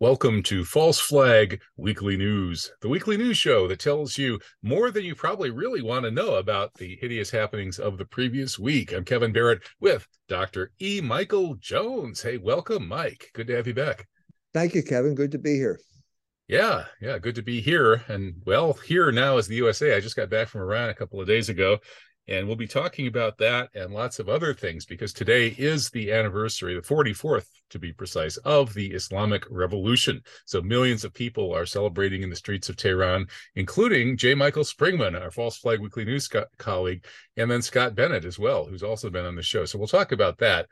Welcome to False Flag Weekly News, the weekly news show that tells you more than you probably really want to know about the hideous happenings of the previous week. I'm Kevin Barrett with Dr. E. Michael Jones. Hey, welcome, Mike. Good to have you back. Thank you, Kevin. Good to be here. Yeah, yeah, good to be here. And well, here now is the USA. I just got back from Iran a couple of days ago and we'll be talking about that and lots of other things because today is the anniversary, the 44th to be precise, of the Islamic Revolution. So millions of people are celebrating in the streets of Tehran, including J. Michael Springman, our False Flag Weekly News co- colleague, and then Scott Bennett as well, who's also been on the show. So we'll talk about that.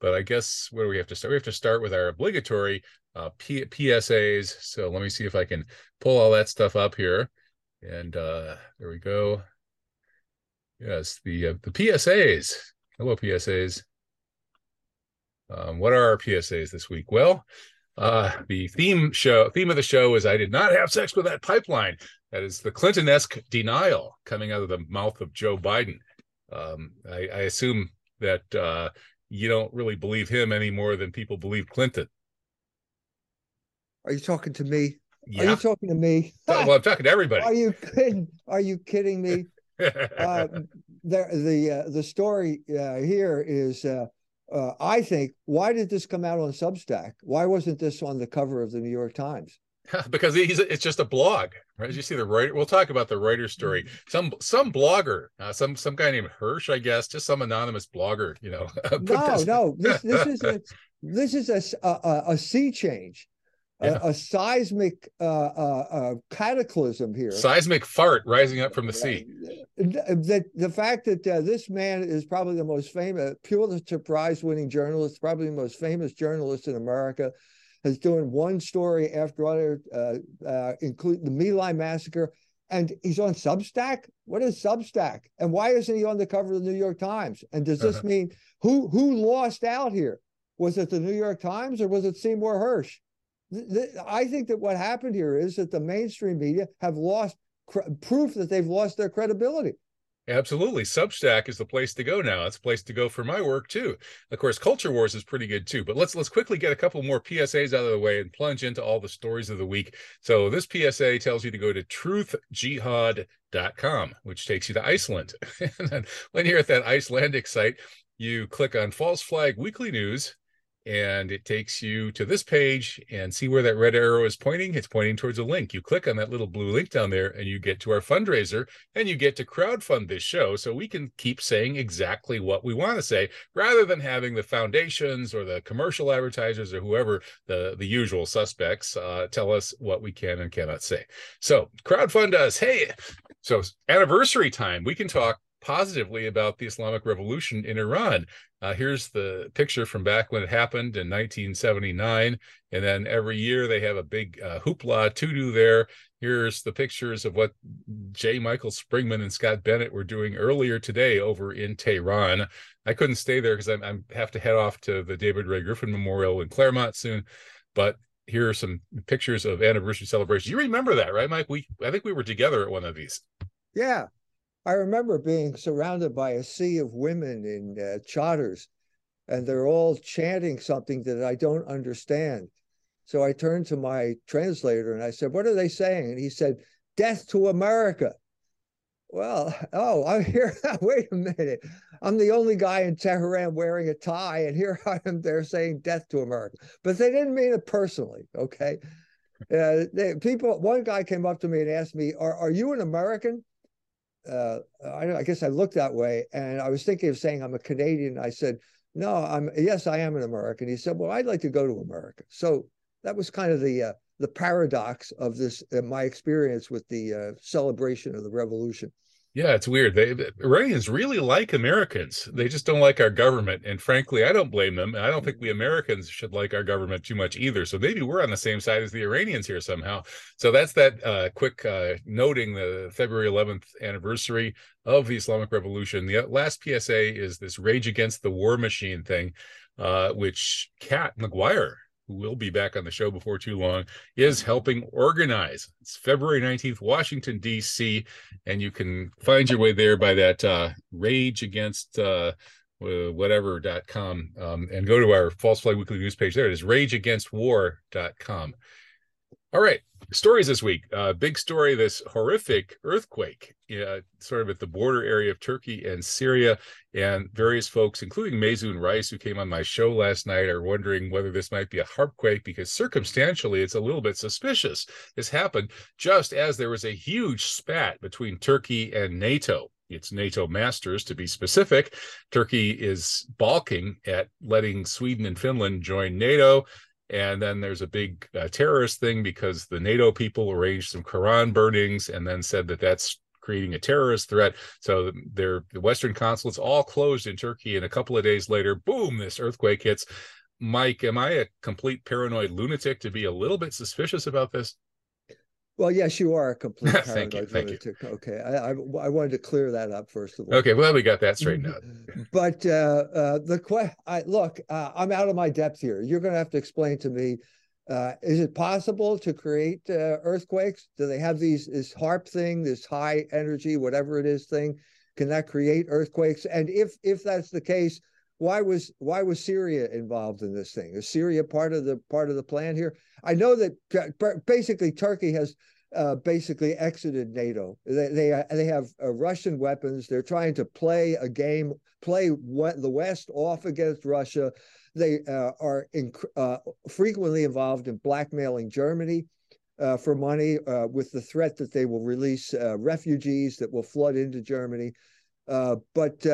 But I guess where do we have to start? We have to start with our obligatory uh, P- PSAs. So let me see if I can pull all that stuff up here. And uh, there we go. Yes, the uh, the PSAs. Hello, PSAs. Um, what are our PSAs this week? Well, uh, the theme show theme of the show is I did not have sex with that pipeline. That is the Clinton-esque denial coming out of the mouth of Joe Biden. Um, I, I, assume that uh, you don't really believe him any more than people believe Clinton. Are you talking to me? Yeah. Are you talking to me? well, I'm talking to everybody. Are you kidding? Are you kidding me? Uh, the the uh, the story uh, here is, uh, uh, I think, why did this come out on Substack? Why wasn't this on the cover of the New York Times? because he's it's just a blog, right? As you see the writer, we'll talk about the writer story. Mm-hmm. Some some blogger, uh, some some guy named Hersh, I guess, just some anonymous blogger, you know. no, this... no, this this is a this is a, a, a sea change yeah. a, a, seismic uh, uh, uh, cataclysm here. Seismic fart rising up from the sea. The, the fact that uh, this man is probably the most famous Pulitzer Prize winning journalist, probably the most famous journalist in America, is doing one story after other, uh, uh, including the My Lai massacre. And he's on Substack. What is Substack? And why isn't he on the cover of the New York Times? And does this uh-huh. mean who who lost out here? Was it the New York Times or was it Seymour Hersh? I think that what happened here is that the mainstream media have lost proof that they've lost their credibility. Absolutely. Substack is the place to go now. It's a place to go for my work too. Of course, Culture Wars is pretty good too. But let's let's quickly get a couple more PSAs out of the way and plunge into all the stories of the week. So this PSA tells you to go to truthjihad.com, which takes you to Iceland. and then when you're at that Icelandic site, you click on False Flag Weekly News and it takes you to this page and see where that red arrow is pointing. It's pointing towards a link. You click on that little blue link down there and you get to our fundraiser and you get to crowdfund this show. So we can keep saying exactly what we want to say rather than having the foundations or the commercial advertisers or whoever the the usual suspects uh, tell us what we can and cannot say. So crowdfund us. Hey so anniversary time. We can talk positively about the Islamic Revolution in Iran. Uh, here's the picture from back when it happened in 1979. And then every year they have a big uh, hoopla to do there. Here's the pictures of what J. Michael Springman and Scott Bennett were doing earlier today over in Tehran. I couldn't stay there because I have to head off to the David Ray Griffin Memorial in Claremont soon. But here are some pictures of anniversary celebrations. You remember that, right, Mike? We I think we were together at one of these. Yeah, I remember being surrounded by a sea of women in uh, chadors, and they're all chanting something that I don't understand. So I turned to my translator and I said, What are they saying? And he said, Death to America. Well, oh, I'm here. Wait a minute. I'm the only guy in Tehran wearing a tie, and here I am there saying death to America. But they didn't mean it personally, okay? Uh, they, people, one guy came up to me and asked me, Are, are you an American? Uh, I, I, guess I looked that way, and I was thinking of saying I'm a Canadian. I said, "No, I'm yes, I am an American." He said, "Well, I'd like to go to America." So that was kind of the uh, the paradox of this uh, my experience with the uh, celebration of the revolution. Yeah, it's weird. They the Iranians really like Americans. They just don't like our government. And frankly, I don't blame them. I don't think we Americans should like our government too much either. So maybe we're on the same side as the Iranians here somehow. So that's that uh, quick uh, noting the February 11th anniversary of the Islamic Revolution. The last PSA is this Rage Against the War Machine thing, uh, which Kat McGuire who will be back on the show before too long, is helping organize. It's February 19th, Washington, D.C., and you can find your way there by that uh, Rage Against uh, whatever.com um, and go to our false flag weekly news page there it is rageagainstwar.com all right stories this week uh, big story this horrific earthquake uh, sort of at the border area of turkey and syria and various folks including Maysoon Rice who came on my show last night are wondering whether this might be a harpquake because circumstantially it's a little bit suspicious this happened just as there was a huge spat between turkey and nato its NATO masters, to be specific. Turkey is balking at letting Sweden and Finland join NATO. And then there's a big uh, terrorist thing because the NATO people arranged some Quran burnings and then said that that's creating a terrorist threat. So they're, the Western consulates all closed in Turkey. And a couple of days later, boom, this earthquake hits. Mike, am I a complete paranoid lunatic to be a little bit suspicious about this? Well, yes, you are a complete thank you, thank lunatic. You. Okay, I, I, I wanted to clear that up first of all. Okay, well we got that straightened out. but uh, uh, the question, look, uh, I'm out of my depth here. You're going to have to explain to me. Uh, is it possible to create uh, earthquakes? Do they have these this harp thing, this high energy, whatever it is thing? Can that create earthquakes? And if if that's the case, why was why was Syria involved in this thing? Is Syria part of the part of the plan here? I know that basically Turkey has uh, basically exited NATO. They they, they have uh, Russian weapons. They're trying to play a game, play the West off against Russia. They uh, are uh, frequently involved in blackmailing Germany. Uh, for money, uh, with the threat that they will release refugees that will flood into Germany, but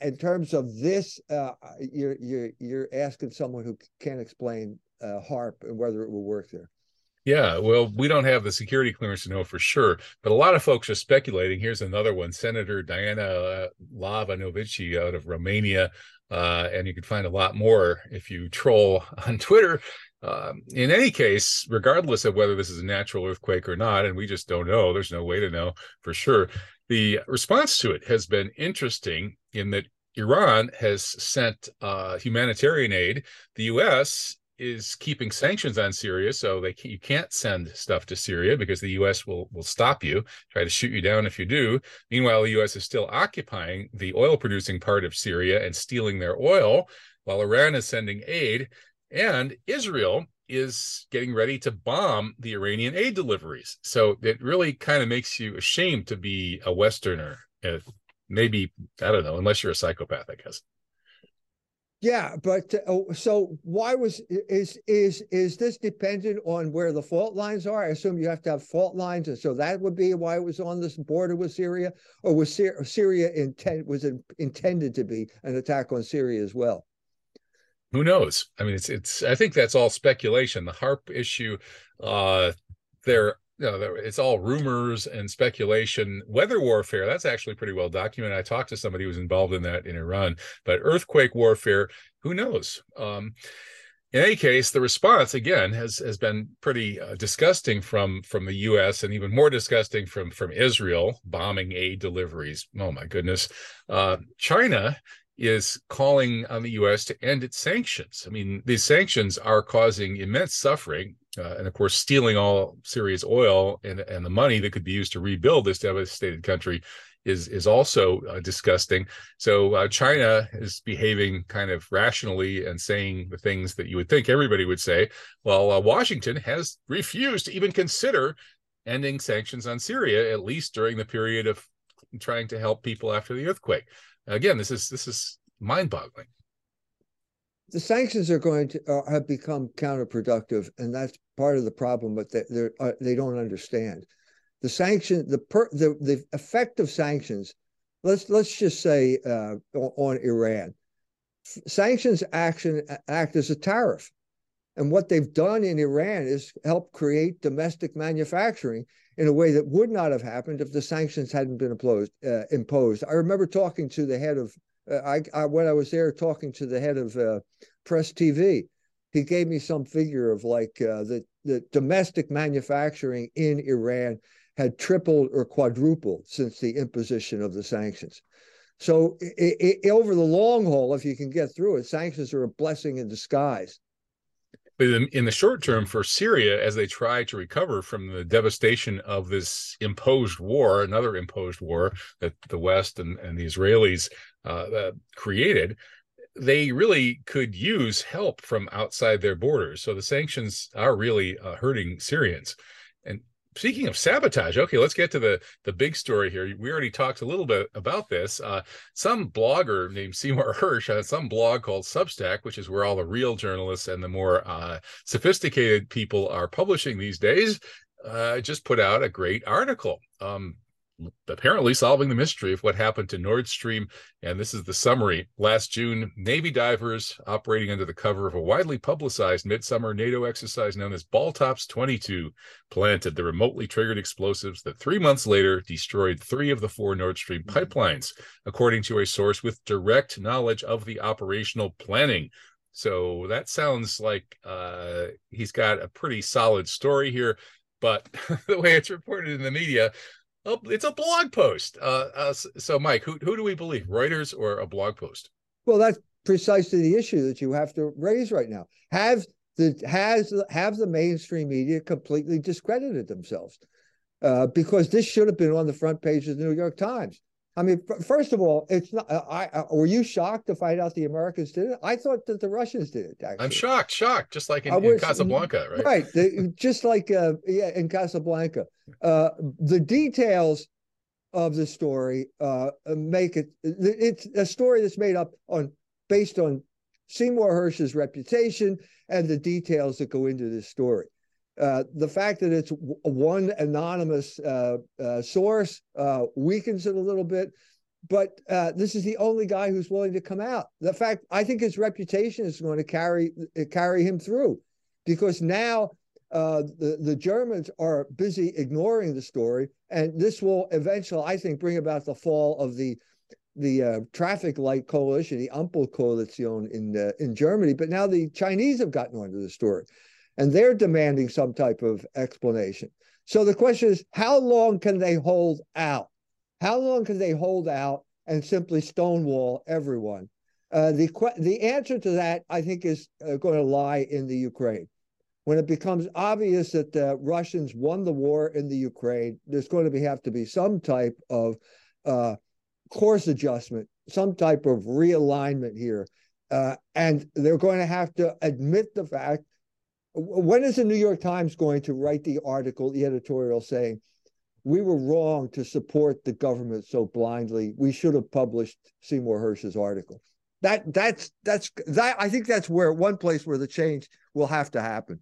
in terms of this, uh, you're you're you're asking someone who can't explain uh, HAARP and whether it will work there. Yeah, well, we don't have the security clearance to know for sure, but a lot of folks are speculating. Here's another one: Senator Diana uh, Lavanovici out of Romania, uh, and you can find a lot more if you troll on Twitter. Um, in any case, regardless of whether this is a natural earthquake or not, and we just don't know, there's no way to know for sure. The response to it has been interesting in that Iran has sent uh, humanitarian aid. The U.S. is keeping sanctions on Syria, so they you can't send stuff to Syria because the U.S. will will stop you, try to shoot you down if you do. Meanwhile, the U.S. is still occupying the oil producing part of Syria and stealing their oil, while Iran is sending aid. And Israel is getting ready to bomb the Iranian aid deliveries. So it really kind of makes you ashamed to be a Westerner. Uh, maybe, I don't know, unless you're a psychopath, I guess. Yeah, but uh, so why was is is is this dependent on where the fault lines are? I assume you have to have fault lines, and so that would be why it was on this border with Syria, or was Syria intent was intended to be an attack on Syria as well? Who knows? I mean, it's it's. I think that's all speculation. The harp issue, uh, there, you know, it's all rumors and speculation. Weather warfare, that's actually pretty well documented. I talked to somebody who was involved in that in Iran. But earthquake warfare, who knows? Um, in any case, the response again has has been pretty uh, disgusting from from the U.S. and even more disgusting from from Israel bombing aid deliveries. Oh my goodness! Uh, China is calling on the U.S. to end its sanctions. I mean, these sanctions are causing immense suffering, uh, and of course, stealing all Syria's oil and, and the money that could be used to rebuild this devastated country is is also uh, disgusting. So uh, China is behaving kind of rationally and saying the things that you would think everybody would say. While uh, Washington has refused to even consider ending sanctions on Syria, at least during the period of trying to help people after the earthquake again, this is this is mind-boggling. The sanctions are going to uh, have become counterproductive, and that's part of the problem. But they uh, they don't understand the sanction the per, the the effect of sanctions. Let's let's just say uh, on Iran, sanctions action act as a tariff. And what they've done in Iran is help create domestic manufacturing in a way that would not have happened if the sanctions hadn't been imposed. Uh, imposed. I remember talking to the head of, uh, I, I, when I was there, talking to the head of uh, Press TV. He gave me some figure of like uh, the the domestic manufacturing in Iran had tripled or quadrupled since the imposition of the sanctions. So, it, it, over the long haul, if you can get through it, sanctions are a blessing in disguise. But in, in, the short term, for Syria, as they try to recover from the devastation of this imposed war, another imposed war that the West and, and the Israelis uh, created, they really could use help from outside their borders. So the sanctions are really uh, hurting Syrians. And speaking of sabotage, okay, let's get to the the big story here. We already talked a little bit about this. Uh, some blogger named Seymour Hersh has some blog called Substack, which is where all the real journalists and the more uh, sophisticated people are publishing these days. Uh, just put out a great article. Um, apparently solving the mystery of what happened to Nord Stream. And this is the summary. Last June, Navy divers operating under the cover of a widely publicized midsummer NATO exercise known as Baltops 22 planted the remotely triggered explosives that three months later destroyed three of the four Nord Stream mm-hmm. pipelines, according to a source with direct knowledge of the operational planning. So that sounds like uh, he's got a pretty solid story here. But the way it's reported in the media, It's a blog post. Uh, uh, so, Mike, who who do we believe, Reuters or a blog post? Well, that's precisely the issue that you have to raise right now. Have the has have the mainstream media completely discredited themselves? Uh, because this should have been on the front page of the New York Times. I mean, first of all, it's not. Uh, I, I, were you shocked to find out the Americans did it? I thought that the Russians did it. Actually, I'm shocked, shocked, just like in, was, in Casablanca, right? Right, the, just like uh, yeah, in Casablanca. Uh, the details of the story uh, make it. It's a story that's made up on based on Seymour Hersh's reputation and the details that go into this story. Uh, the fact that it's one anonymous uh, uh, source uh, weakens it a little bit, but uh, this is the only guy who's willing to come out. The fact I think his reputation is going to carry carry him through, because now the the Germans are busy ignoring the story, and this will eventually, I think, bring about the fall of the the traffic light coalition, the Ampel coalition in in Germany. But now the Chinese have gotten onto the story and they're demanding some type of explanation. So the question is, how long can they hold out? How long can they hold out and simply stonewall everyone? Uh, the the answer to that, I think, is uh, going to lie in the Ukraine. When it becomes obvious that the Russians won the war in the Ukraine, there's going to be, have to be some type of uh, course adjustment, some type of realignment here, uh, and they're going to have to admit the fact when is the New York Times going to write the article, the editorial saying, we were wrong to support the government so blindly. We should have published Seymour Hersh's article. That that's that's that I think that's where one place where the change will have to happen.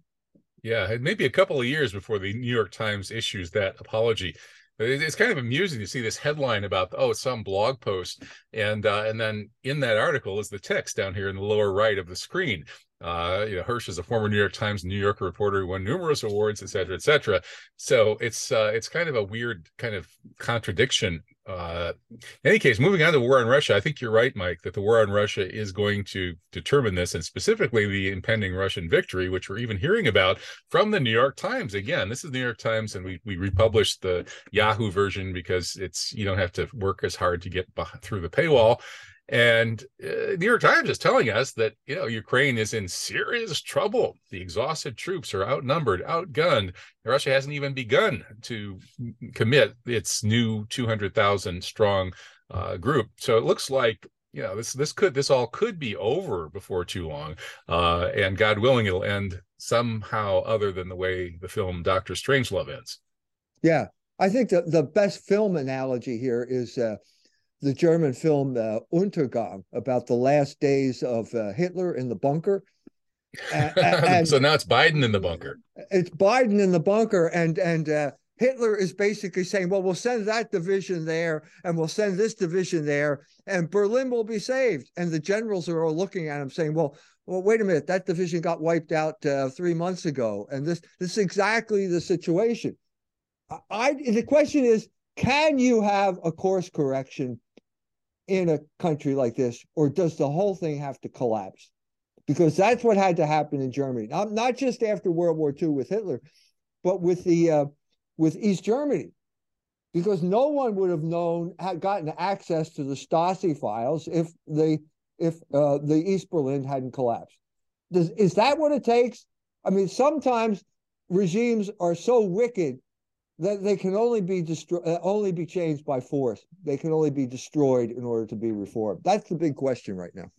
Yeah, it may be a couple of years before the New York Times issues that apology. It's kind of amusing to see this headline about oh some blog post, and uh, and then in that article is the text down here in the lower right of the screen. Uh, you know, Hersh is a former New York Times, New Yorker reporter who won numerous awards, et cetera, et cetera. So it's uh, it's kind of a weird kind of contradiction. Uh, in any case, moving on to the war on Russia, I think you're right, Mike, that the war on Russia is going to determine this, and specifically the impending Russian victory, which we're even hearing about from the New York Times. Again, this is New York Times, and we we republished the Yahoo version because it's you don't have to work as hard to get through the paywall. And uh, New York Times is telling us that you know Ukraine is in serious trouble. The exhausted troops are outnumbered, outgunned. Russia hasn't even begun to commit its new 200,000 strong uh, group. So it looks like you know this this could this all could be over before too long, uh, and God willing, it'll end somehow other than the way the film Doctor Strangelove ends. Yeah, I think the the best film analogy here is. Uh, the German film uh, Untergang about the last days of uh, Hitler in the bunker. And, and so now it's Biden in the bunker. It's Biden in the bunker, and and uh, Hitler is basically saying, "Well, we'll send that division there, and we'll send this division there, and Berlin will be saved." And the generals are all looking at him, saying, "Well, well, wait a minute, that division got wiped out uh, three months ago, and this this is exactly the situation." I the question is, can you have a course correction in a country like this, or does the whole thing have to collapse? Because that's what had to happen in Germany. Not, not just after World War II with Hitler, but with the uh, with East Germany, because no one would have known had gotten access to the Stasi files if the if uh, the East Berlin hadn't collapsed. Does, is that what it takes? I mean, sometimes regimes are so wicked that they can only be destroyed, uh, only be changed by force. They can only be destroyed in order to be reformed. That's the big question right now.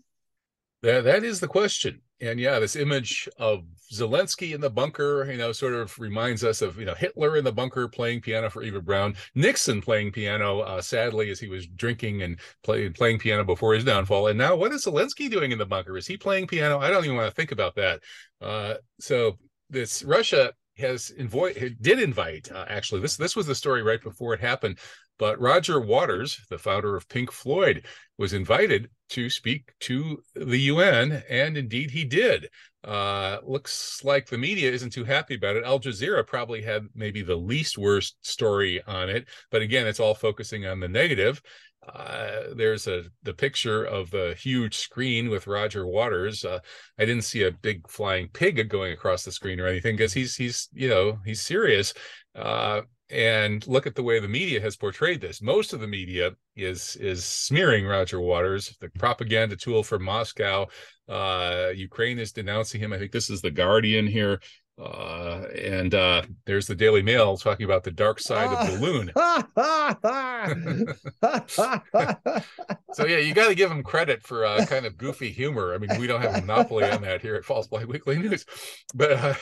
That that is the question. And yeah, this image of Zelensky in the bunker, you know, sort of reminds us of you know Hitler in the bunker playing piano for Eva Braun, Nixon playing piano, uh, sadly as he was drinking and play, playing piano before his downfall. And now, what is Zelensky doing in the bunker? Is he playing piano? I don't even want to think about that. Uh, so this Russia has invite did invite uh, actually this this was the story right before it happened but roger waters the founder of pink floyd was invited to speak to the un and indeed he did. Uh, looks like the media isn't too happy about it. Al jazeera probably had maybe the least worst story on it but again it's all focusing on the negative uh, there's a the picture of the huge screen with Roger Waters. Uh, I didn't see a big flying pig going across the screen or anything because he's he's you know he's serious. Uh, and look at the way the media has portrayed this. Most of the media is is smearing Roger Waters, the propaganda tool for Moscow. Uh, Ukraine is denouncing him. I think this is the Guardian here. Uh, and uh, there's the Daily Mail talking about the dark side of the loon. so yeah, you got to give them credit for uh, kind of goofy humor. I mean, we don't have a monopoly on that here at False Flag Weekly News, but uh,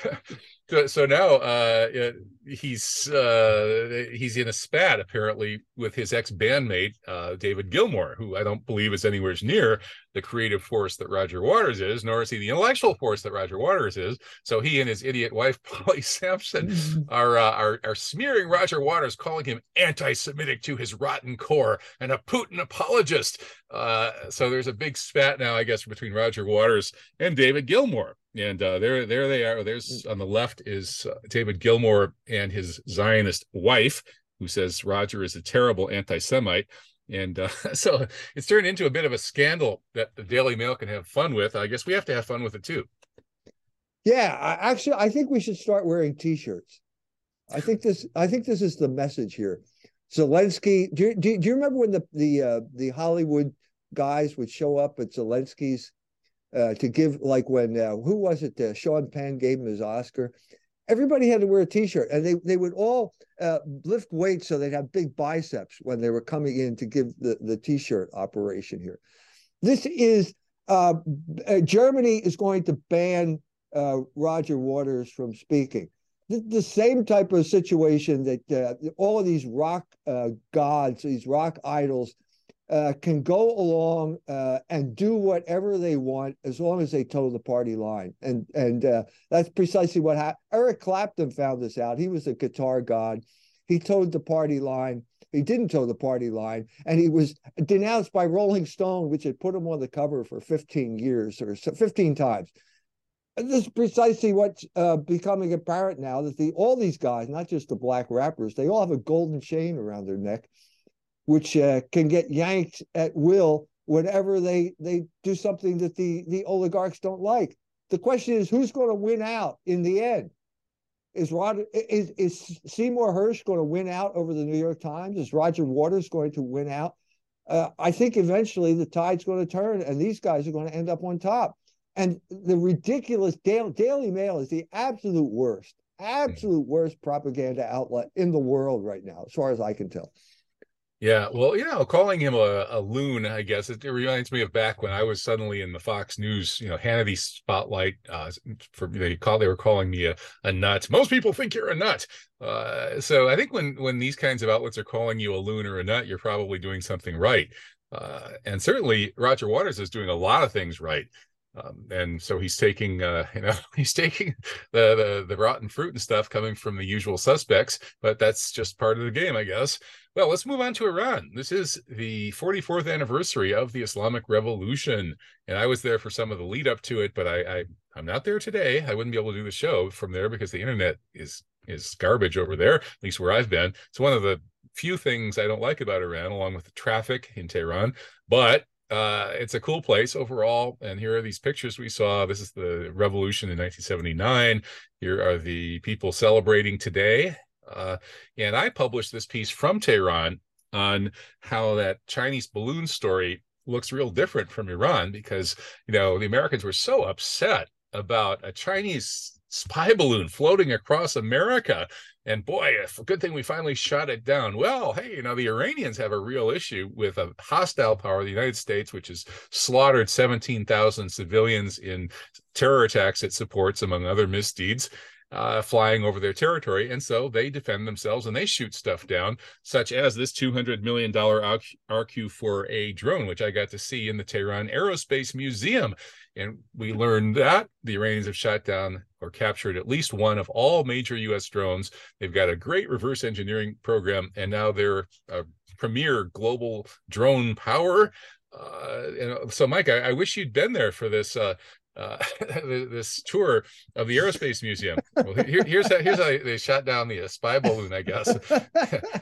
so, so now uh, he's uh, he's in a spat apparently with his ex bandmate uh, David Gilmour, who I don't believe is anywhere near the creative force that Roger Waters is, nor is he the intellectual force that Roger Waters is. So he and his idiot wife Polly Samson mm-hmm. are, uh, are are smearing Roger Waters, calling him anti-Semitic to his rotten core and a Putin apologist. Uh, so there's a big spat now, I guess, between Roger Waters and David Gilmour and uh, there there they are. There's mm. on the left is uh, david gilmour and his zionist wife who says roger is a terrible anti-semite. And uh, so it's turned into a bit of a scandal that the daily mail can have fun with. I guess we have to have fun with it too. Yeah I, actually i think we should start wearing t-shirts. I think this i think this is the message here. Zelensky do, do, do you remember when the the uh, the hollywood guys would show up at zelensky's uh, to give like when uh, who was it? Uh, Sean Penn gave him his Oscar. Everybody had to wear a T-shirt, and they they would all uh, lift weights so they'd have big biceps when they were coming in to give the the T-shirt operation here. This is uh, Germany is going to ban Roger Waters from speaking. The, the, same type of situation that all of these rock gods, these rock idols uh, can go along uh, and do whatever they want as long as they toe the party line. And and uh, that's precisely what happened. Eric Clapton found this out. He was a guitar god. He toed the party line. He didn't toe the party line, and he was denounced by Rolling Stone, which had put him on the cover for 15 years or so, 15 times. And this is precisely what's uh, becoming apparent now that the all these guys, not just the black rappers, they all have a golden chain around their neck which uh, can get yanked at will whenever they they do something that the the oligarchs don't like. The question is, who's going to win out in the end? Is Roger is is Seymour Hersh going to win out over the New York Times? Is Roger Waters going to win out? Uh, I think eventually the tide's going to turn, and these guys are going to end up on top. And the ridiculous Daily, Daily Mail is the absolute worst, absolute worst propaganda outlet in the world right now, as far as I can tell. Yeah, well, you know, calling him a, a loon, I guess it, it, reminds me of back when I was suddenly in the Fox News, you know, Hannity spotlight. Uh, for they call they were calling me a, a nut. Most people think you're a nut. Uh, so I think when when these kinds of outlets are calling you a loon or a nut, you're probably doing something right. Uh, and certainly Roger Waters is doing a lot of things right. Um, and so he's taking, uh, you know, he's taking the, the the rotten fruit and stuff coming from the usual suspects, but that's just part of the game, I guess. Well, let's move on to Iran. This is the 44th anniversary of the Islamic Revolution, and I was there for some of the lead up to it, but I, I I'm not there today. I wouldn't be able to do the show from there because the internet is is garbage over there, at least where I've been. It's one of the few things I don't like about Iran, along with the traffic in Tehran. But uh, it's a cool place overall. And here are these pictures we saw. This is the revolution in 1979. Here are the people celebrating today. Uh, and I published this piece from Tehran on how that Chinese balloon story looks real different from Iran because, you know, the Americans were so upset about a Chinese spy balloon floating across America. And boy, a good thing we finally shot it down. Well, hey, you know, the Iranians have a real issue with a hostile power, the United States, which has slaughtered 17,000 civilians in terror attacks it supports, among other misdeeds uh, flying over their territory. And so they defend themselves and they shoot stuff down, such as this $200 million RQ 4A drone, which I got to see in the Tehran Aerospace Museum. And we learned that the Iranians have shot down or captured at least one of all major U.S. drones. They've got a great reverse engineering program, and now they're a premier global drone power. Uh, and so, Mike, I, I, wish you'd been there for this uh, uh, this tour of the aerospace museum. Well, here, here's how here's how they shot down the uh, spy balloon. I guess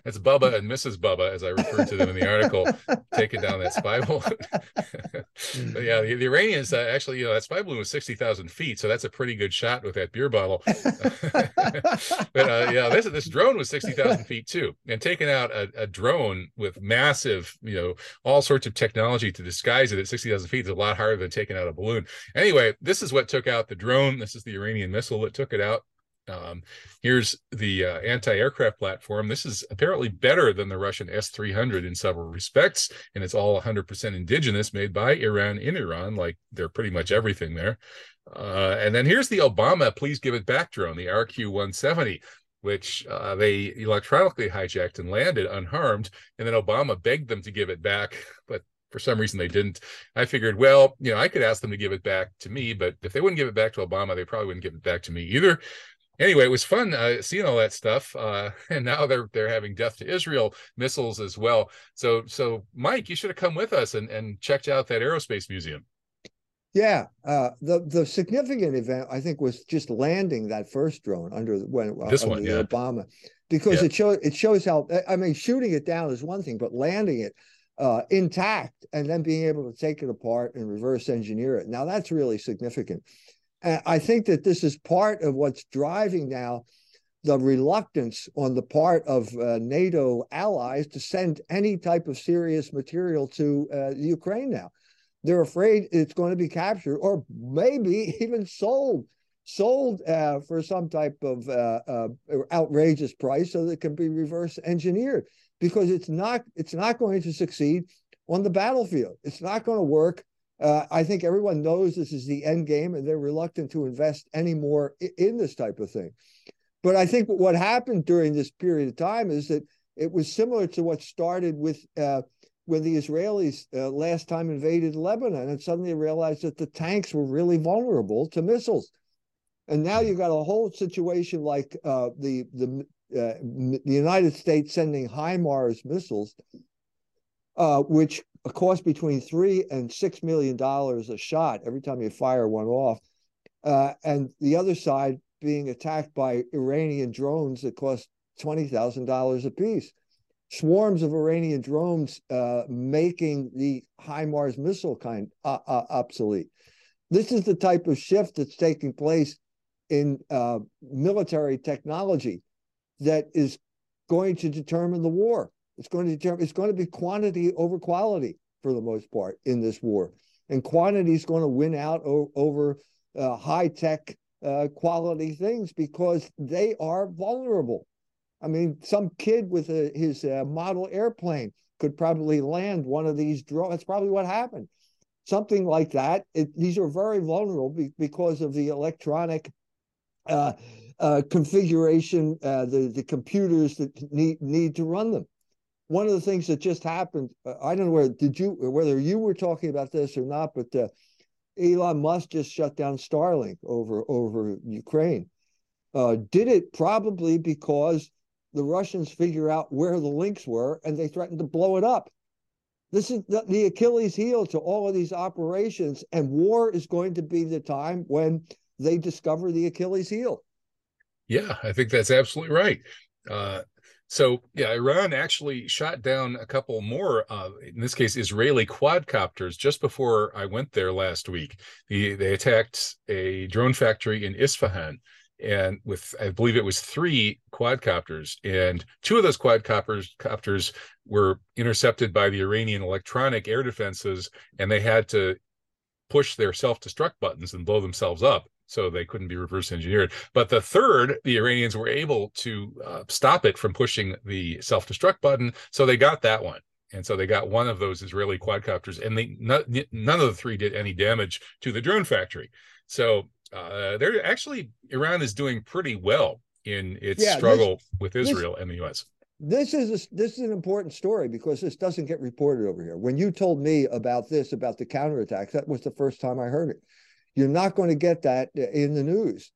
it's Bubba and Mrs. Bubba, as I referred to them in the article, taking down that spy balloon. yeah, the, the Iranians uh, actually, you know, that spy balloon was sixty thousand feet, so that's a pretty good shot with that beer bottle. but uh, yeah, this this drone was sixty thousand feet too, and taking out a, a, drone with massive, you know, all sorts of technology to disguise it at sixty thousand feet is a lot harder than taking out a balloon. Anyway anyway, this is what took out the drone. This is the Iranian missile that took it out. Um, here's the uh, anti-aircraft platform. This is apparently better than the Russian S-300 in several respects, and it's all 100% indigenous, made by Iran in Iran, like they're pretty much everything there. Uh, and then here's the Obama Please Give It Back drone, the RQ-170 which uh, they electronically hijacked and landed unharmed. And then Obama begged them to give it back, but for some reason they didn't. I figured, well, you know, I could ask them to give it back to me, but if they wouldn't give it back to Obama, they probably wouldn't give it back to me either. Anyway, it was fun uh, seeing all that stuff, uh, and now they're they're having death to Israel missiles as well. So, so Mike, you should have come with us and and checked out that aerospace museum. Yeah, uh, the the significant event I think was just landing that first drone under when uh, this under one, yeah. Obama, because yeah. it shows it shows how I mean shooting it down is one thing, but landing it uh, intact and then being able to take it apart and reverse engineer it. Now that's really significant. And I think that this is part of what's driving now the reluctance on the part of uh, NATO allies to send any type of serious material to uh, Ukraine now. They're afraid it's going to be captured or maybe even sold sold uh, for some type of uh, uh, outrageous price so that it can be reverse engineered because it's not it's not going to succeed on the battlefield. It's not going to work. Uh, I think everyone knows this is the end game, and they're reluctant to invest any more in this type of thing. But I think what happened during this period of time is that it was similar to what started with uh, when the Israelis uh, last time invaded Lebanon, and suddenly realized that the tanks were really vulnerable to missiles. And now you've got a whole situation like uh, the the uh, the United States sending HIMARS missiles, uh, which cost between three and six million dollars a shot every time you fire one off, uh, and the other side being attacked by Iranian drones that cost twenty thousand dollars a piece. Swarms of Iranian drones uh, making the HIMARS missile kind uh, obsolete. This is the type of shift that's taking place in military technology that is going to determine the war. It's going to determine. It's going to be quantity over quality for the most part in this war, and quantity is going to win out o- over uh, high tech uh, quality things because they are vulnerable. I mean, some kid with a, his uh, model airplane could probably land one of these drones. That's probably what happened. Something like that. It, these are very vulnerable be, because of the electronic uh, uh, configuration, uh, the the computers that need need to run them. One of the things that just happened, uh, I don't know where did you whether you were talking about this or not, but uh, Elon Musk just shut down Starlink over over Ukraine. Uh, did it probably because the Russians figure out where the links were and they threatened to blow it up. This is the, the Achilles heel to all of these operations, and war is going to be the time when they discover the Achilles heel. Yeah, I think that's absolutely right. Uh, so yeah, Iran actually shot down a couple more, uh, in this case, Israeli quadcopters just before I went there last week. The, they attacked a drone factory in Isfahan, and with I believe it was three quadcopters, and two of those quadcopters copters were intercepted by the Iranian electronic air defenses, and they had to push their self-destruct buttons and blow themselves up so they couldn't be reverse engineered. But the third, the Iranians were able to uh, stop it from pushing the self destruct button, so they got that one. And so they got one of those Israeli quadcopters, and they none, none of the three did any damage to the drone factory. So uh, they're actually Iran is doing pretty well in its yeah, struggle this, with Israel this, and the U.S. This is a, this is an important story because this doesn't get reported over here. When you told me about this about the counterattacks, that was the first time I heard it. You're not going to get that uh, in the news.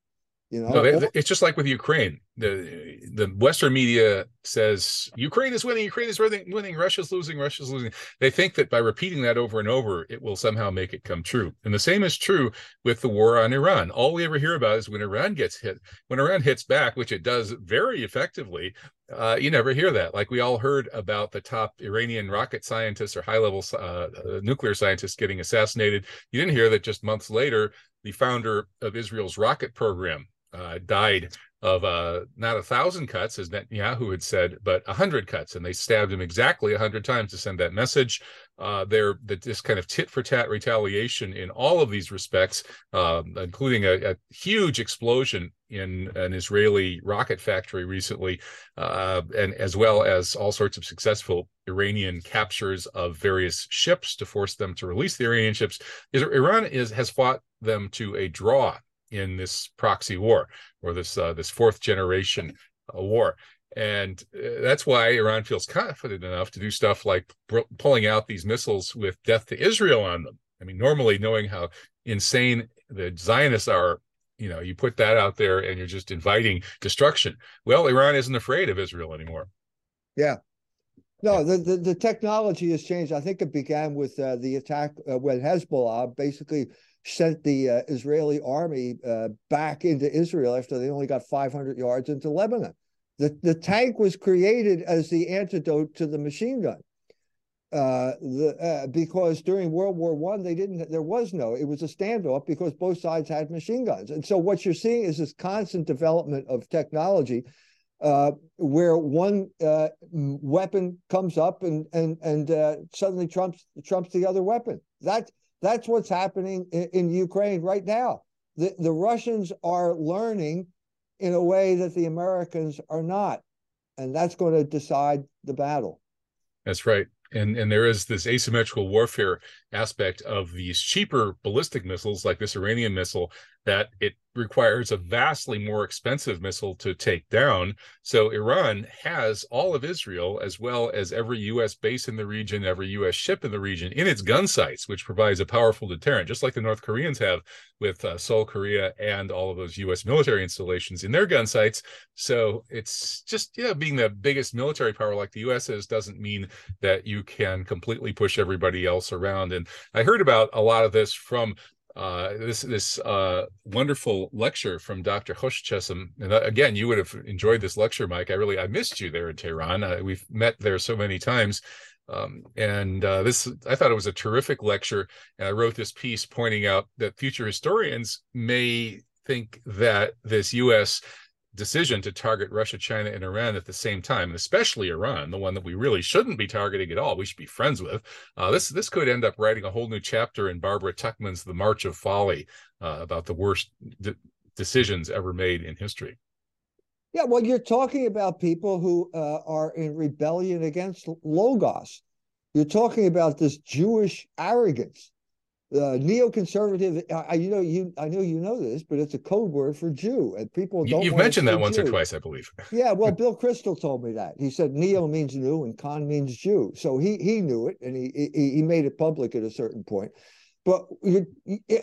You know, no, it's just like with Ukraine. The the Western media says Ukraine is winning, Ukraine is winning, winning, Russia's losing, Russia's losing. They think that by repeating that over and over, it will somehow make it come true. And the same is true with the war on Iran. All we ever hear about is when Iran gets hit. When Iran hits back, which it does very effectively, uh, you never hear that. Like we all heard about the top Iranian rocket scientists or high level uh, uh, nuclear scientists getting assassinated. You didn't hear that just months later, the founder of Israel's rocket program uh, died of uh, not a thousand cuts, as Netanyahu had said, but a hundred cuts, and they stabbed him exactly a hundred times to send that message. Uh, they're that this kind of tit for tat retaliation in all of these respects, uh, including a, a, huge explosion in an Israeli rocket factory recently, uh, and as well as all sorts of successful Iranian captures of various ships to force them to release the Iranian ships. Iran is has fought them to a draw in this proxy war or this uh, this fourth generation uh, war. And uh, that's why Iran feels confident enough to do stuff like pulling out these missiles with death to Israel on them. I mean, normally knowing how insane the Zionists are, you know, you put that out there and you're just inviting destruction. Well, Iran isn't afraid of Israel anymore. Yeah. No, the, the, the technology has changed. I think it began with uh, the attack uh, when Hezbollah basically sent the uh, Israeli army uh, back into Israel after they only got 500 yards into Lebanon. The, the tank was created as the antidote to the machine gun. Uh, the, uh, because during World War One, they didn't. There was no. It was a standoff because both sides had machine guns, and so what you're seeing is this constant development of technology, uh, where one uh, weapon comes up and and and suddenly trumps trumps the other weapon. That that's what's happening in, in Ukraine right now. The, the Russians are learning in a way that the Americans are not. And that's going to decide the battle. That's right. And and there is this asymmetrical warfare aspect of these cheaper ballistic missiles like this Iranian missile that it requires a vastly more expensive missile to take down. So Iran has all of Israel, as well as every U.S. base in the region, every U.S. ship in the region, in its gun sights, which provides a powerful deterrent, just like the North Koreans have with uh, Seoul, Korea, and all of those U.S. military installations in their gun sights. So it's just, yeah, being the biggest military power like the U.S. is doesn't mean that you can completely push everybody else around. And I heard about a lot of this from uh, this this uh, wonderful lecture from Dr. Hosh Chesem. And again, you would have enjoyed this lecture, Mike. I really I missed you there in Tehran. Uh, we've met there so many times. Um, and uh, this I thought it was a terrific lecture. And I wrote this piece pointing out that future historians may think that this U.S decision to target Russia, China, and Iran at the same time, and especially Iran, the one that we really shouldn't be targeting at all. We should be friends with. Uh, this this could end up writing a whole new chapter in Barbara Tuchman's The March of Folly uh, about the worst de- decisions ever made in history. Yeah, well, you're talking about people who uh, are in rebellion against Logos. You're talking about this Jewish arrogance uh, neoconservative. I, you know, you I know you know this, but it's a code word for Jew, and people don't. You've mentioned that once Jew. or twice, I believe. yeah, well, Bill Kristol told me that. He said neo means new and con means Jew, so he he knew it, and he he, he made it public at a certain point. But you,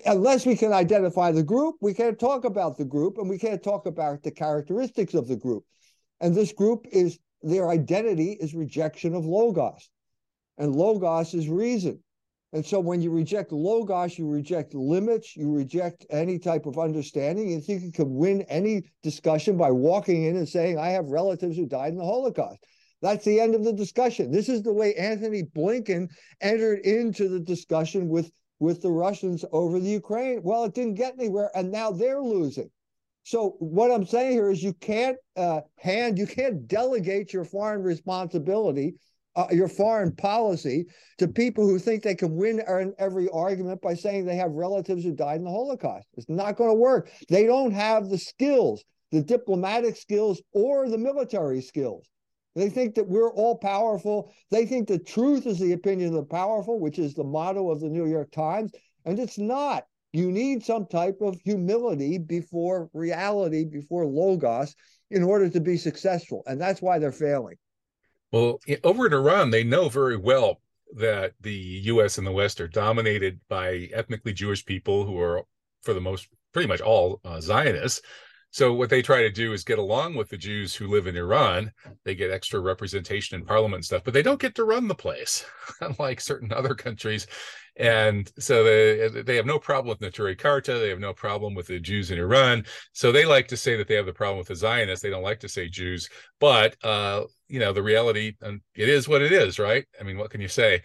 unless we can identify the group, we can't talk about the group, and we can't talk about the characteristics of the group. And this group is their identity is rejection of logos, and logos is reason. And so when you reject logos, you reject limits, you reject any type of understanding. You think you can win any discussion by walking in and saying, I have relatives who died in the Holocaust. That's the end of the discussion. This is the way Antony Blinken entered into the discussion with, with the Russians over the Ukraine. Well, it didn't get anywhere, and now they're losing. So what I'm saying here is you can't uh, hand, you can't delegate your foreign responsibility uh, your foreign policy to people who think they can win every argument by saying they have relatives who died in the Holocaust. It's not going to work. They don't have the skills, the diplomatic skills or the military skills. They think that we're all powerful. They think the truth is the opinion of the powerful, which is the motto of the New York Times. And it's not. You need some type of humility before reality, before logos, in order to be successful. And that's why they're failing. Well, over in Iran, they know very well that the US and the West are dominated by ethnically Jewish people who are, for the most, pretty much all uh, Zionists. So what they try to do is get along with the Jews who live in Iran. They get extra representation in parliament and stuff, but they don't get to run the place, unlike certain other countries. And so they they have no problem with Neturei Karta. They have no problem with the Jews in Iran. So they like to say that they have the problem with the Zionists. They don't like to say Jews, but uh, you know the reality, and it is what it is, right? I mean, what can you say?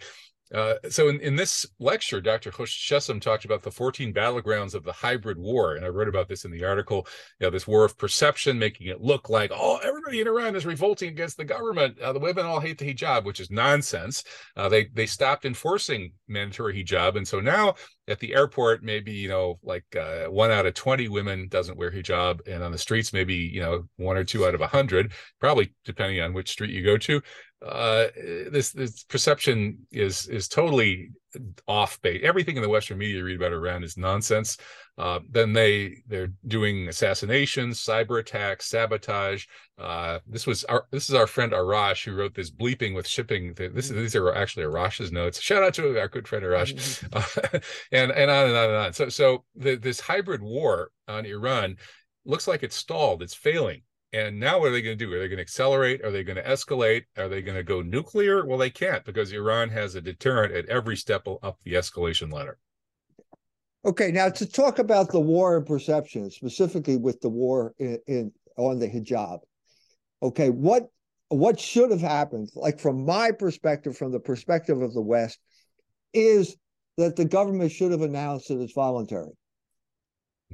Uh, so in, in this lecture, Dr. Chesem talked about the 14 battlegrounds of the hybrid war. And I wrote about this in the article, you know, this war of perception, making it look like, oh, everybody in Iran is revolting against the government. Uh, the women all hate the hijab, which is nonsense. Uh, they, they stopped enforcing mandatory hijab. And so now at the airport, maybe, you know, like uh, one out of 20 women doesn't wear hijab. And on the streets, maybe, you know, one or two out of a 100, probably depending on which street you go to uh, this this perception is is totally off base. Everything in the Western media you read about Iran is nonsense. Uh, then they they're doing assassinations, cyber attacks, sabotage. Uh, this was our this is our friend Arash who wrote this bleeping with shipping. This is these are actually Arash's notes. Shout out to our good friend Arash, uh, and and on and on and on. So so the, this hybrid war on Iran looks like it's stalled. It's failing. And now what are they going to do? Are they going to accelerate? Are they going to escalate? Are they going to go nuclear? Well, they can't because Iran has a deterrent at every step up the escalation ladder. Okay, now to talk about the war in perception, specifically with the war in, in on the hijab. Okay, what what should have happened, like from my perspective, from the perspective of the West, is that the government should have announced that it's voluntary.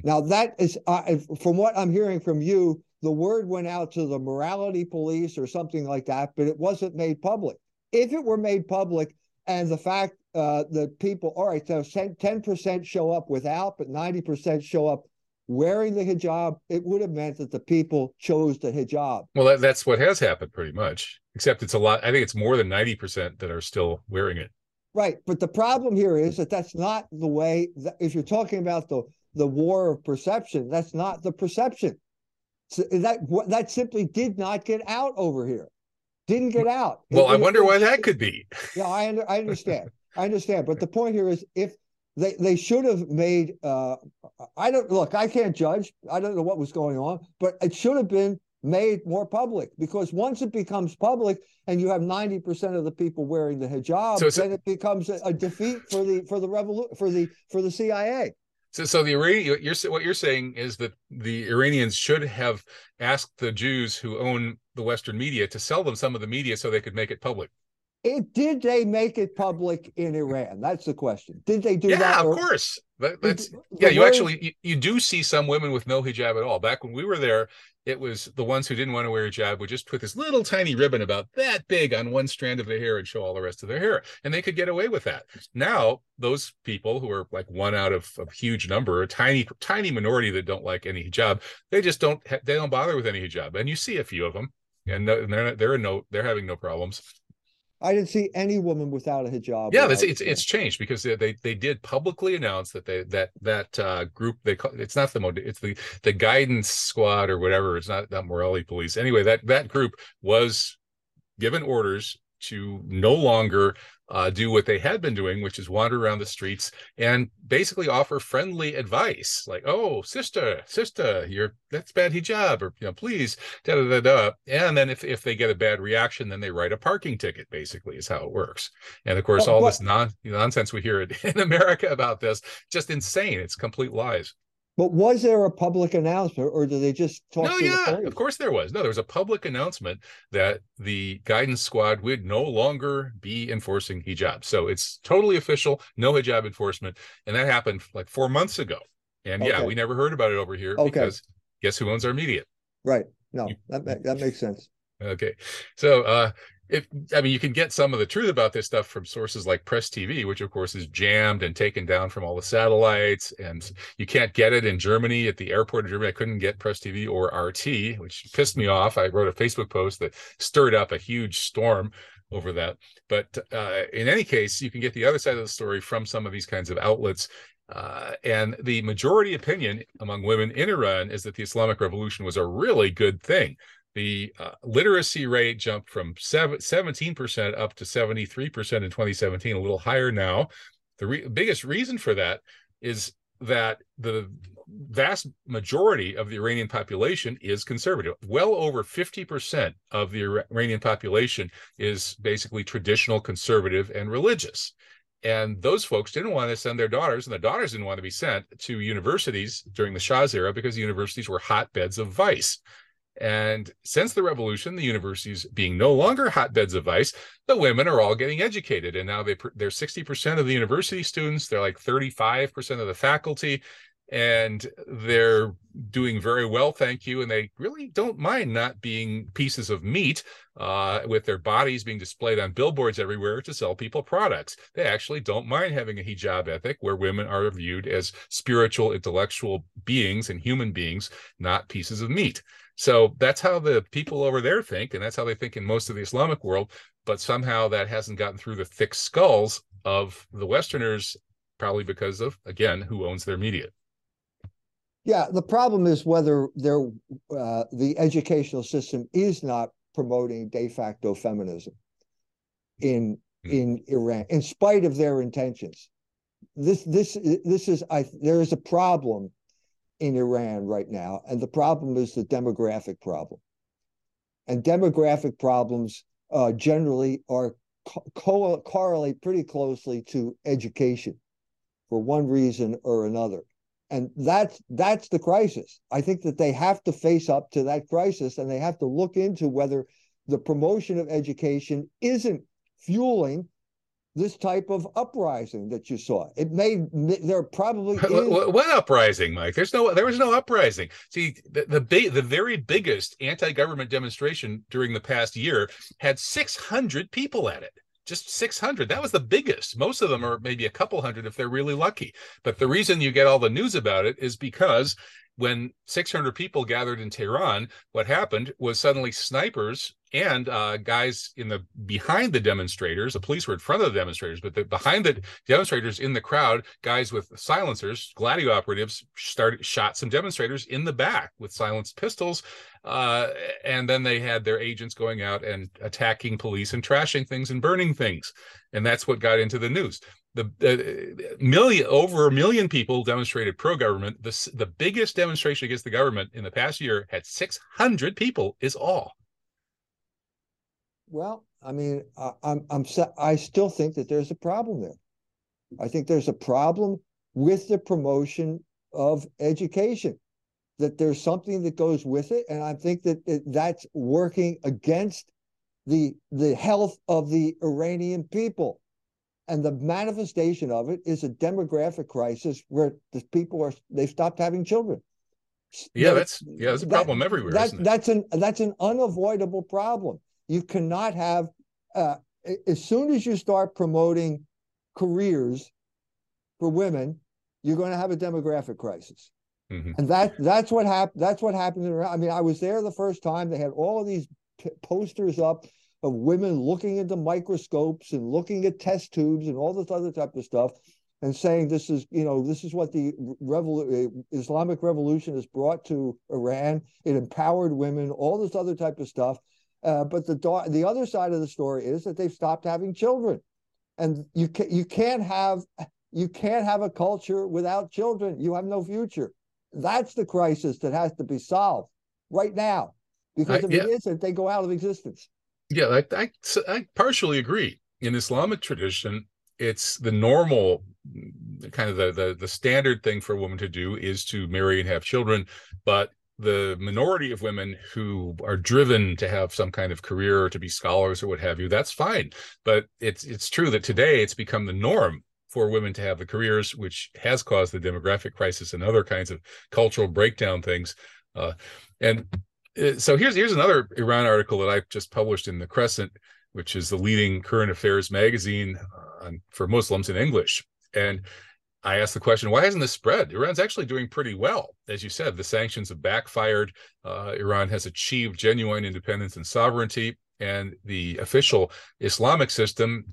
Now that is, uh, from what I'm hearing from you, the word went out to the morality police or something like that, but it wasn't made public. If it were made public and the fact uh, that people, all right, so 10% show up without, but 90% show up wearing the hijab, it would have meant that the people chose the hijab. Well, that, that's what has happened pretty much, except it's a lot. I think it's more than 90% that are still wearing it. Right. But the problem here is that that's not the way, that, if you're talking about the, the war of perception, that's not the perception. So that that simply did not get out over here. Didn't get out. Well, it, I wonder it, why that could be. Yeah, I under, I understand. I understand. But the point here is if they they should have made uh I don't look, I can't judge. I don't know what was going on, but it should have been made more public because once it becomes public and you have 90% of the people wearing the hijab, so, then it becomes a, a, defeat for the for the revolution for the for the CIA. So, so the Iranian, you're what you're saying is that the Iranians should have asked the Jews who own the Western media to sell them some of the media so they could make it public. It, did they make it public in Iran? That's the question. Did they do yeah, that? Yeah, of course. That, that's yeah. You actually you, you, do see some women with no hijab at all. Back when we were there, it was the ones who didn't want to wear a hijab would just put this little tiny ribbon about that big on one strand of their hair and show all the rest of their hair, and they could get away with that. Now, those people who are like one out of a huge number, a tiny tiny minority that don't like any hijab, they just don't they don't bother with any hijab, and you see a few of them, and they're they're no they're having no problems. I didn't see any woman without a hijab. Yeah, it's it's, it's changed because they, they, did publicly announce that they that that uh, group they call it's not the mode it's the the guidance squad or whatever it's not that morality police anyway that that group was given orders to no longer uh, do what they had been doing, which is wander around the streets and basically offer friendly advice, like, "Oh, sister, sister, you're that's bad hijab," or you know, please, da da da da. And then if if they get a bad reaction, then they write a parking ticket. Basically, is how it works. And of course, all what? this non nonsense we hear in America about this, just insane. It's complete lies. But was there a public announcement, or did they just talk? No, yeah, of course there was. No, there was a public announcement that the guidance squad would no longer be enforcing hijab. So it's totally official, no hijab enforcement, and that happened like four months ago. And okay. yeah, we never heard about it over here okay. because guess who owns our media? Right. No, that that makes sense. Okay, so uh, if I mean you can get some of the truth about this stuff from sources like Press TV, which of course is jammed and taken down from all the satellites, and you can't get it in Germany at the airport in Germany. I couldn't get Press TV or RT, which pissed me off. I wrote a Facebook post that stirred up a huge storm over that. But uh, in any case, you can get the other side of the story from some of these kinds of outlets. Uh, and the majority opinion among women in Iran is that the Islamic Revolution was a really good thing the uh, literacy rate jumped from 17% up to 73% in 2017, a little higher now. The re- biggest reason for that is that the vast majority of the Iranian population is conservative. Well over 50% of the Iranian population is basically traditional conservative and religious. And those folks didn't want to send their daughters, and the daughters didn't want to be sent to universities during the Shah's era because the universities were hotbeds of vice. And since the revolution, the universities being no longer hotbeds of vice, the women are all getting educated. And now they, they're 60% of the university students, they're like 35% of the faculty, and they're doing very well, thank you. And they really don't mind not being pieces of meat uh, with their bodies being displayed on billboards everywhere to sell people products. They actually don't mind having a hijab ethic where women are viewed as spiritual, intellectual beings and human beings, not pieces of meat. So that's how the people over there think, and that's how they think in most of the Islamic world. But somehow that hasn't gotten through the thick skulls of the Westerners, probably because of, again, who owns their media. Yeah, the problem is whether their uh, the educational system is not promoting de facto feminism in mm. in Iran, in spite of their intentions. This this this is I there is a problem in Iran right now. And the problem is the demographic problem. And demographic problems uh, generally are co- correlate pretty closely to education for one reason or another. And that's that's the crisis. I think that they have to face up to that crisis and they have to look into whether the promotion of education isn't fueling this type of uprising that you saw. It may there probably what, what, uprising, Mike? There's no there was no uprising. See, the the, big, the very biggest anti-government demonstration during the past year had 600 people at it. Just 600. That was the biggest. Most of them are maybe a couple hundred if they're really lucky. But the reason you get all the news about it is because when 600 people gathered in Tehran, what happened was suddenly snipers and uh, guys in the behind the demonstrators, the police were in front of the demonstrators, but the, behind the demonstrators in the crowd, guys with silencers, Gladio operatives, started shot some demonstrators in the back with silenced pistols, uh, and then they had their agents going out and attacking police and trashing things and burning things, and that's what got into the news the, the million over a million people demonstrated pro government. The the biggest demonstration against the government in the past year had 600 people. Is all. Well, I mean, I, I'm I'm I still think that there's a problem there. I think there's a problem with the promotion of education. That there's something that goes with it, and I think that it, that's working against the the health of the Iranian people and the manifestation of it is a demographic crisis where the people are they've stopped having children. Yeah that's yeah that's a problem that, everywhere that, that's an that's an unavoidable problem. You cannot have uh, as soon as you start promoting careers for women you're going to have a demographic crisis. Mm-hmm. and that that's what happened that's what happened i mean i was there the first time. They had all of these p- posters up of women looking into microscopes and looking at test tubes and all this other type of stuff and saying this is you know this is what the revol- islamic revolution has brought to iran. It empowered women all this other type of stuff. Uh, but the the other side of the story is that they've stopped having children. And you can you can't have you can't have a culture without children. You have no future. That's the crisis that has to be solved right now because if yeah. it isn't they go out of existence yeah, I, I, I partially agree. In Islamic tradition, it's the normal kind of the, the the standard thing for a woman to do is to marry and have children but the minority of women who are driven to have some kind of career or to be scholars or what have you that's fine but it's it's true that today it's become the norm for women to have the careers which has caused the demographic crisis and other kinds of cultural breakdown things uh, and so here's here's another Iran article that I just published in the Crescent, which is the leading current affairs magazine uh, for Muslims in English. And I asked the question, why hasn't this spread? Iran's actually doing pretty well. As you said, the sanctions have backfired. Uh, Iran has achieved genuine independence and sovereignty. And the official Islamic system,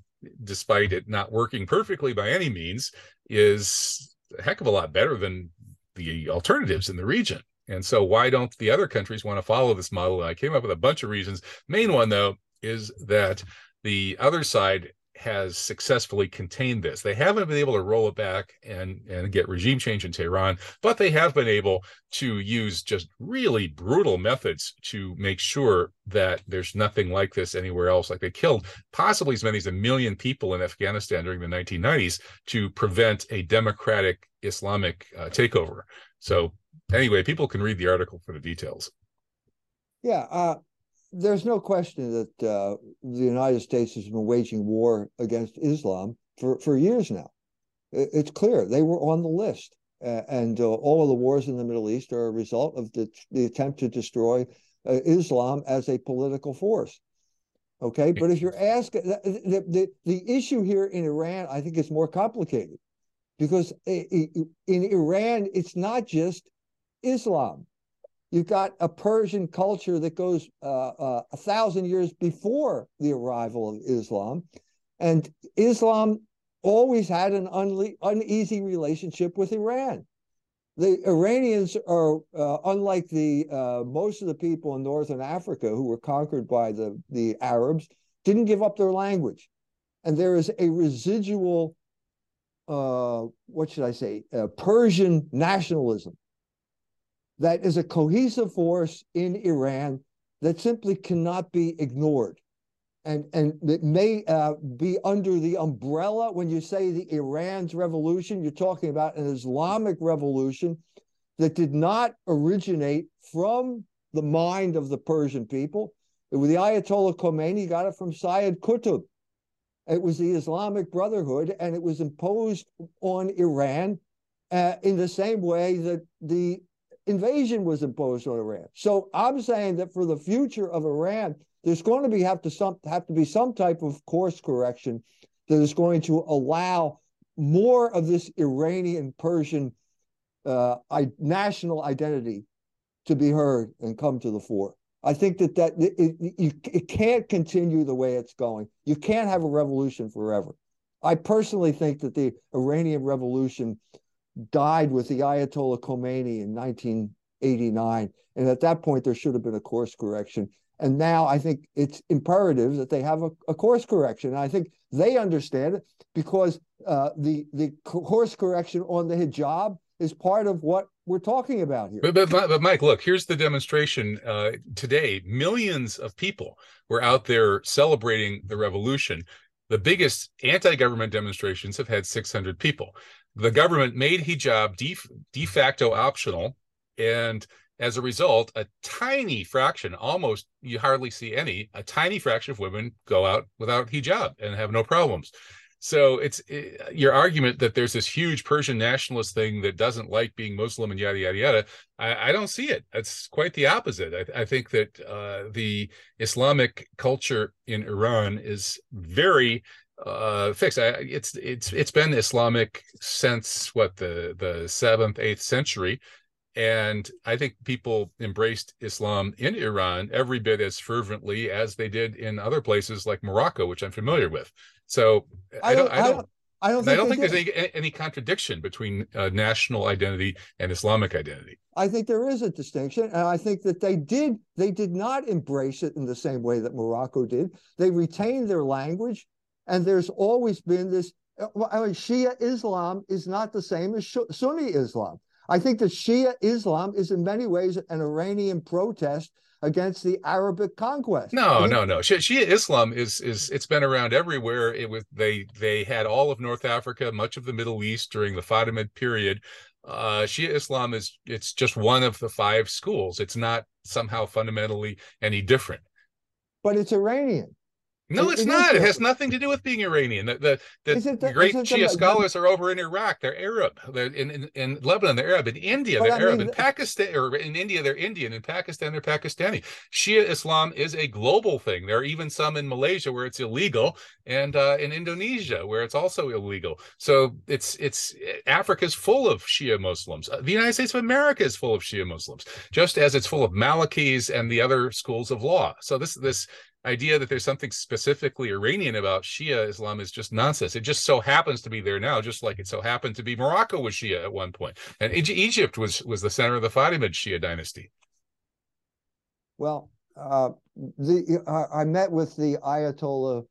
despite it not working perfectly by any means, is a heck of a lot better than the alternatives in the region. And so, why don't the other countries want to follow this model? And I came up with a bunch of reasons. Main one, though, is that the other side has successfully contained this. They haven't been able to roll it back and, and get regime change in Tehran, but they have been able to use just really brutal methods to make sure that there's nothing like this anywhere else. Like they killed possibly as many as a million people in Afghanistan during the 1990s to prevent a democratic Islamic uh, takeover. So anyway, people can read the article for the details. Yeah, uh, there's no question that uh, the United States has been waging war against Islam for, for years now. It's clear they were on the list. Uh, and all of the wars in the Middle East are a result of the, the attempt to destroy uh, Islam as a political force. Okay, but if you're asking, the, the, the issue here in Iran, I think it's more complicated because in Iran, it's not just Islam. You've got a Persian culture that goes uh, uh, a thousand years before the arrival of Islam. And Islam always had an unle- uneasy relationship with Iran. The Iranians are, uh, unlike the uh, most of the people in northern Africa who were conquered by the, the Arabs, didn't give up their language. And there is a residual, uh, what should I say, Persian nationalism that is a cohesive force in Iran that simply cannot be ignored. And, and it may uh, be under the umbrella when you say the Iran's revolution, you're talking about an Islamic revolution that did not originate from the mind of the Persian people. It was the Ayatollah Khomeini got it from Sayyid Qutb. It was the Islamic Brotherhood, and it was imposed on Iran uh, in the same way that the invasion was imposed on Iran. So I'm saying that for the future of Iran, there's going to be have to some have to be some type of course correction that is going to allow more of this Iranian Persian uh, I, national identity to be heard and come to the fore. I think that that it, it, it can't continue the way it's going. You can't have a revolution forever. I personally think that the Iranian Revolution died with the Ayatollah Khomeini in 1989. And at that point, there should have been a course correction. And now I think it's imperative that they have a, a course correction. And I think they understand it because uh, the the course correction on the hijab is part of what we're talking about here. But, but, but Mike, look, here's the demonstration uh, today. Millions of people were out there celebrating the revolution. The biggest anti-government demonstrations have had 600 people the government made hijab de, de facto optional. And as a result a tiny fraction almost you hardly see any a tiny fraction of women go out without hijab and have no problems. So it's it, your argument that there's this huge persian nationalist thing that doesn't like being muslim and yada yada yada i, I don't see it. It's quite the opposite. I, I think that uh, the islamic culture in iran is very uh fixed I, it's it's it's been islamic since what the the seventh eighth century and i think people embraced islam in iran every bit as fervently as they did in other places like morocco which i'm familiar with so i don't i don't I don't, I don't think, there's any, any contradiction between uh, national identity and Islamic identity. I think there is a distinction, and I think that they did they did not embrace it in the same way that Morocco did. They retained their language, and there's always been this. Uh, I mean, Shia Islam is not the same as Sunni Islam. I think that Shia Islam is in many ways an Iranian protest against the Arabic conquest. No, no, no. Shia Islam is is it's been around everywhere. It was they they had all of North Africa, much of the Middle East during the Fatimid period. Uh, Shia Islam is it's just one of the five schools. It's not somehow fundamentally any different. But it's Iranian. No, it's not. It has nothing to do with being Iranian. The the, the the- great Shia the- scholars are over in Iraq. They're Arab. They're in, in, in Lebanon. They're Arab. In India, they're I Arab. mean, In Pakistan or in India, they're Indian. In Pakistan, they're Pakistani. Shia Islam is a global thing. There are even some in Malaysia where it's illegal, and uh, in Indonesia where it's also illegal. So it's it's Africa's full of Shia Muslims. Uh, The United States of America is full of Shia Muslims, just as it's full of Malikis and the other schools of law. So this this idea that there's something specifically Iranian about Shia Islam is just nonsense. It just so happens to be there now, just like it so happened to be Morocco was Shia at one point, and Egy- Egypt was was the center of the Fatimid Shia dynasty. Well, uh, the I I met with the Ayatollah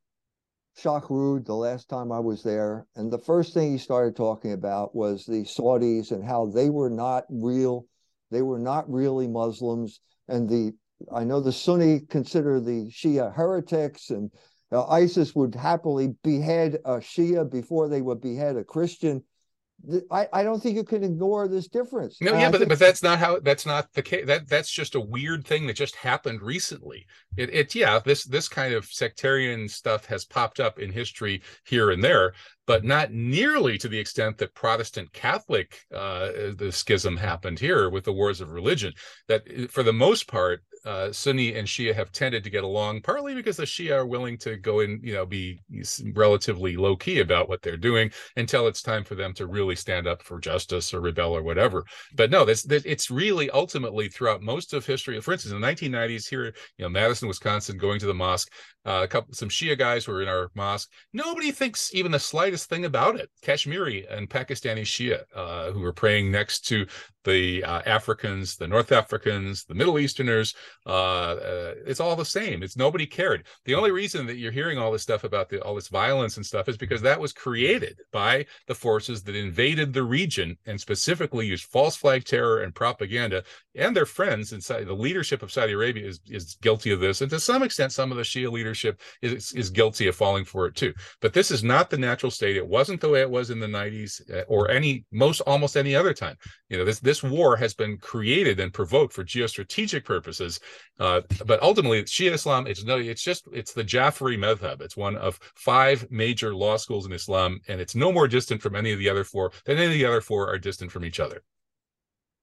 Shahrud the last time I was there, and the first thing he started talking about was the Saudis and how they were not real, they were not really Muslims, and the I know the Sunni consider the Shia heretics, and uh, ISIS would happily behead a Shia before they would behead a Christian. I, I don't think you can ignore this difference. No, And yeah, I but think- but that's not how that's not the case. That that's just a weird thing that just happened recently. It it yeah, this this kind of sectarian stuff has popped up in history here and there, but not nearly to the extent that Protestant Catholic uh, the schism happened here with the wars of religion. That for the most part, uh, Sunni and Shia have tended to get along, partly because the Shia are willing to go and you know be relatively low key about what they're doing until it's time for them to really stand up for justice or rebel or whatever. But no, it's really ultimately throughout most of history. For instance, in the 1990s, here, you know, Madison, Wisconsin, going to the mosque, uh, a couple some Shia guys were in our mosque. Nobody thinks even the slightest thing about it. Kashmiri and Pakistani Shia uh, who were praying next to the uh, Africans, the North Africans, the Middle Easterners. Uh, uh, it's all the same. It's nobody cared. The only reason that you're hearing all this stuff about the, all this violence and stuff is because that was created by the forces that invaded the region and specifically used false flag terror and propaganda. And their friends inside the leadership of Saudi Arabia is is guilty of this, and to some extent, some of the Shia leadership is is guilty of falling for it too. But this is not the natural state. It wasn't the way it was in the 90s uh, or any most almost any other time. You know, this this war has been created and provoked for geostrategic purposes. Uh, but ultimately, Shia Islam, it's no, it's just it's the Jafari madhab. It's one of five major law schools in Islam, and it's no more distant from any of the other four than any of the other four are distant from each other.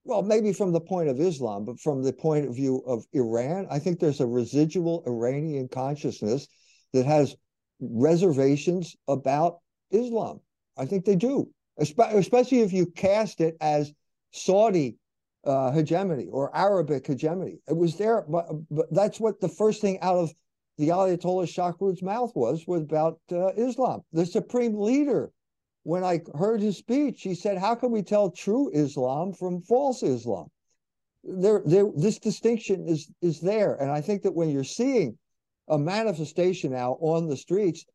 Well, maybe from the point of Islam, but from the point of view of Iran, I think there's a residual Iranian consciousness that has reservations about Islam. I think they do, especially if you cast it as Saudi uh, hegemony or Arabic hegemony. It was there, but, but that's what the first thing out of the Ayatollah mouth was, was about uh, Islam. The supreme leader when I heard his speech, he said, "How can we tell true Islam from false Islam?" There, there, this distinction is is there, and I think that when you're seeing a manifestation now on the streets,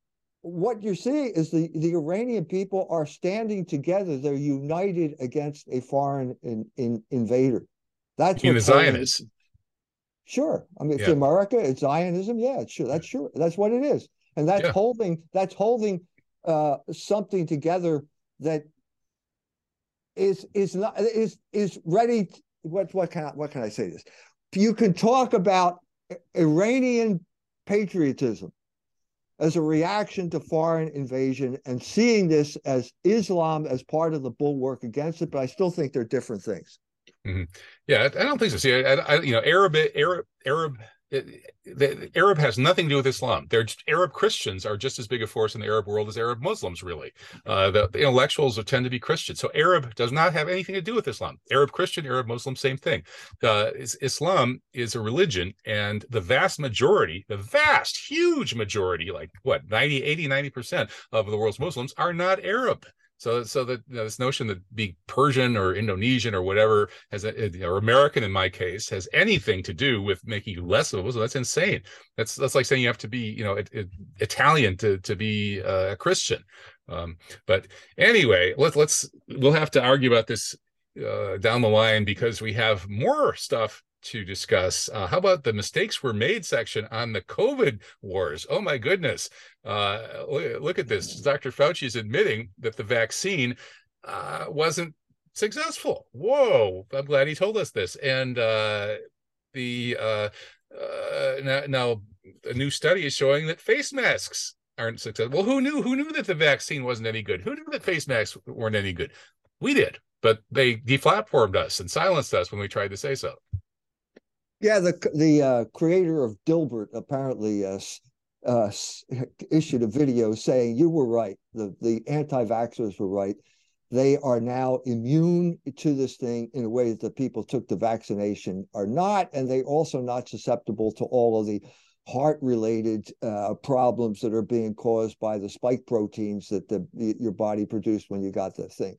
what you're seeing is the the Iranian people are standing together. They're united against a foreign in, in, invader. That's what the Zionists? Sure, I mean, it's Yeah. America, it's Zionism. Yeah, it's sure. That's sure. That's what it is, and that's Yeah. holding. That's holding uh, something together that is is not is is ready. To, what what can I, what can I say this? You can talk about Iranian patriotism as a reaction to foreign invasion and seeing this as Islam as part of the bulwark against it, but I still think they're different things. Yeah, I, I don't think so. See, I, I, you know, Arab, Arab, Arab, the, Arab has nothing to do with Islam. They're Arab Christians are just as big a force in the Arab world as Arab Muslims. Really, uh, the, the intellectuals tend to be Christian. So Arab does not have anything to do with Islam. Arab Christian, Arab Muslim, same thing. Uh, is, Islam is a religion, and the vast majority, the vast, huge majority, like what 90, 80, 90 percent of the world's Muslims are not Arab. So, so that you know, this notion that being Persian or Indonesian or whatever has, a, or American in my case, has anything to do with making you less of a that's insane. That's that's like saying you have to be, you know, it, it, Italian to to be uh, a Christian. Um, but anyway, let's let's we'll have to argue about this uh, down the line because we have more stuff to discuss. Uh, how about the mistakes were made section on the COVID wars? Oh my goodness. Uh, look, at this. Dr. Fauci is admitting that the vaccine uh, wasn't successful. Whoa. I'm glad he told us this. And uh, the uh, now, now a new study is showing that face masks aren't successful. Well, who knew? Who knew that the vaccine wasn't any good? Who knew that face masks weren't any good? We did, but they deplatformed us and silenced us when we tried to say so. Yeah, the the uh, creator of Dilbert apparently uh, uh, issued a video saying you were right. The the anti-vaxxers were right. They are now immune to this thing in a way that the people took the vaccination are not, and they also not susceptible to all of the heart-related uh, problems that are being caused by the spike proteins that the, your body produced when you got the thing.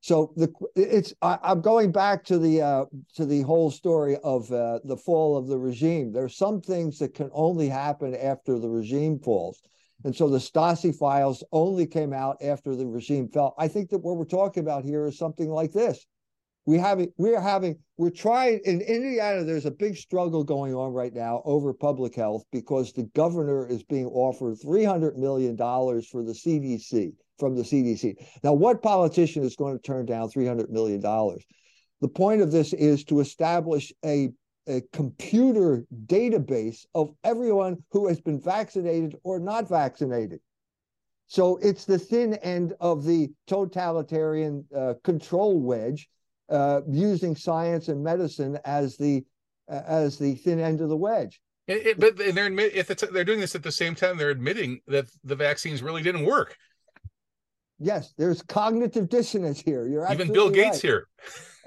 So the it's I, am going back to the uh, to the whole story of uh, the fall of the regime. There's some things that can only happen after the regime falls, and so the Stasi files only came out after the regime fell. I think that what we're talking about here is something like this we having we're having we're trying in Indiana. There's a big struggle going on right now over public health because the governor is being offered 300 million dollars for the CDC from the CDC. Now, what politician is going to turn down 300 million dollars? The point of this is to establish a a computer database of everyone who has been vaccinated or not vaccinated. So it's the thin end of the totalitarian uh, control wedge uh, using science and medicine as the uh, as the thin end of the wedge. It, it, but they're admit, if they're doing this at the same time, they're admitting that the vaccines really didn't work. Yes, there's cognitive dissonance here. You're even Bill Gates right.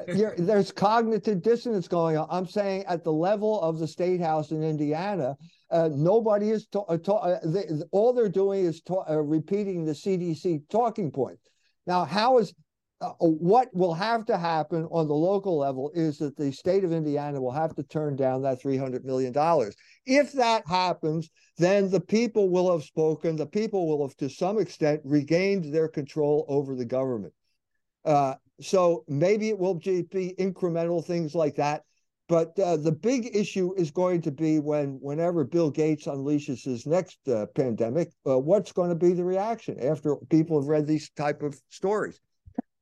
here. there's cognitive dissonance going on. I'm saying at the level of the state house in Indiana, uh, nobody is ta- uh, ta- uh, they, all they're doing is ta- uh, repeating the CDC talking point. Now, how is uh, what will have to happen on the local level is that the state of Indiana will have to turn down that $300 million. If that happens, then the people will have spoken. The people will have, to some extent, regained their control over the government. Uh, so maybe it will be incremental things like that. But uh, the big issue is going to be when, whenever Bill Gates unleashes his next uh, pandemic, uh, what's going to be the reaction after people have read these type of stories?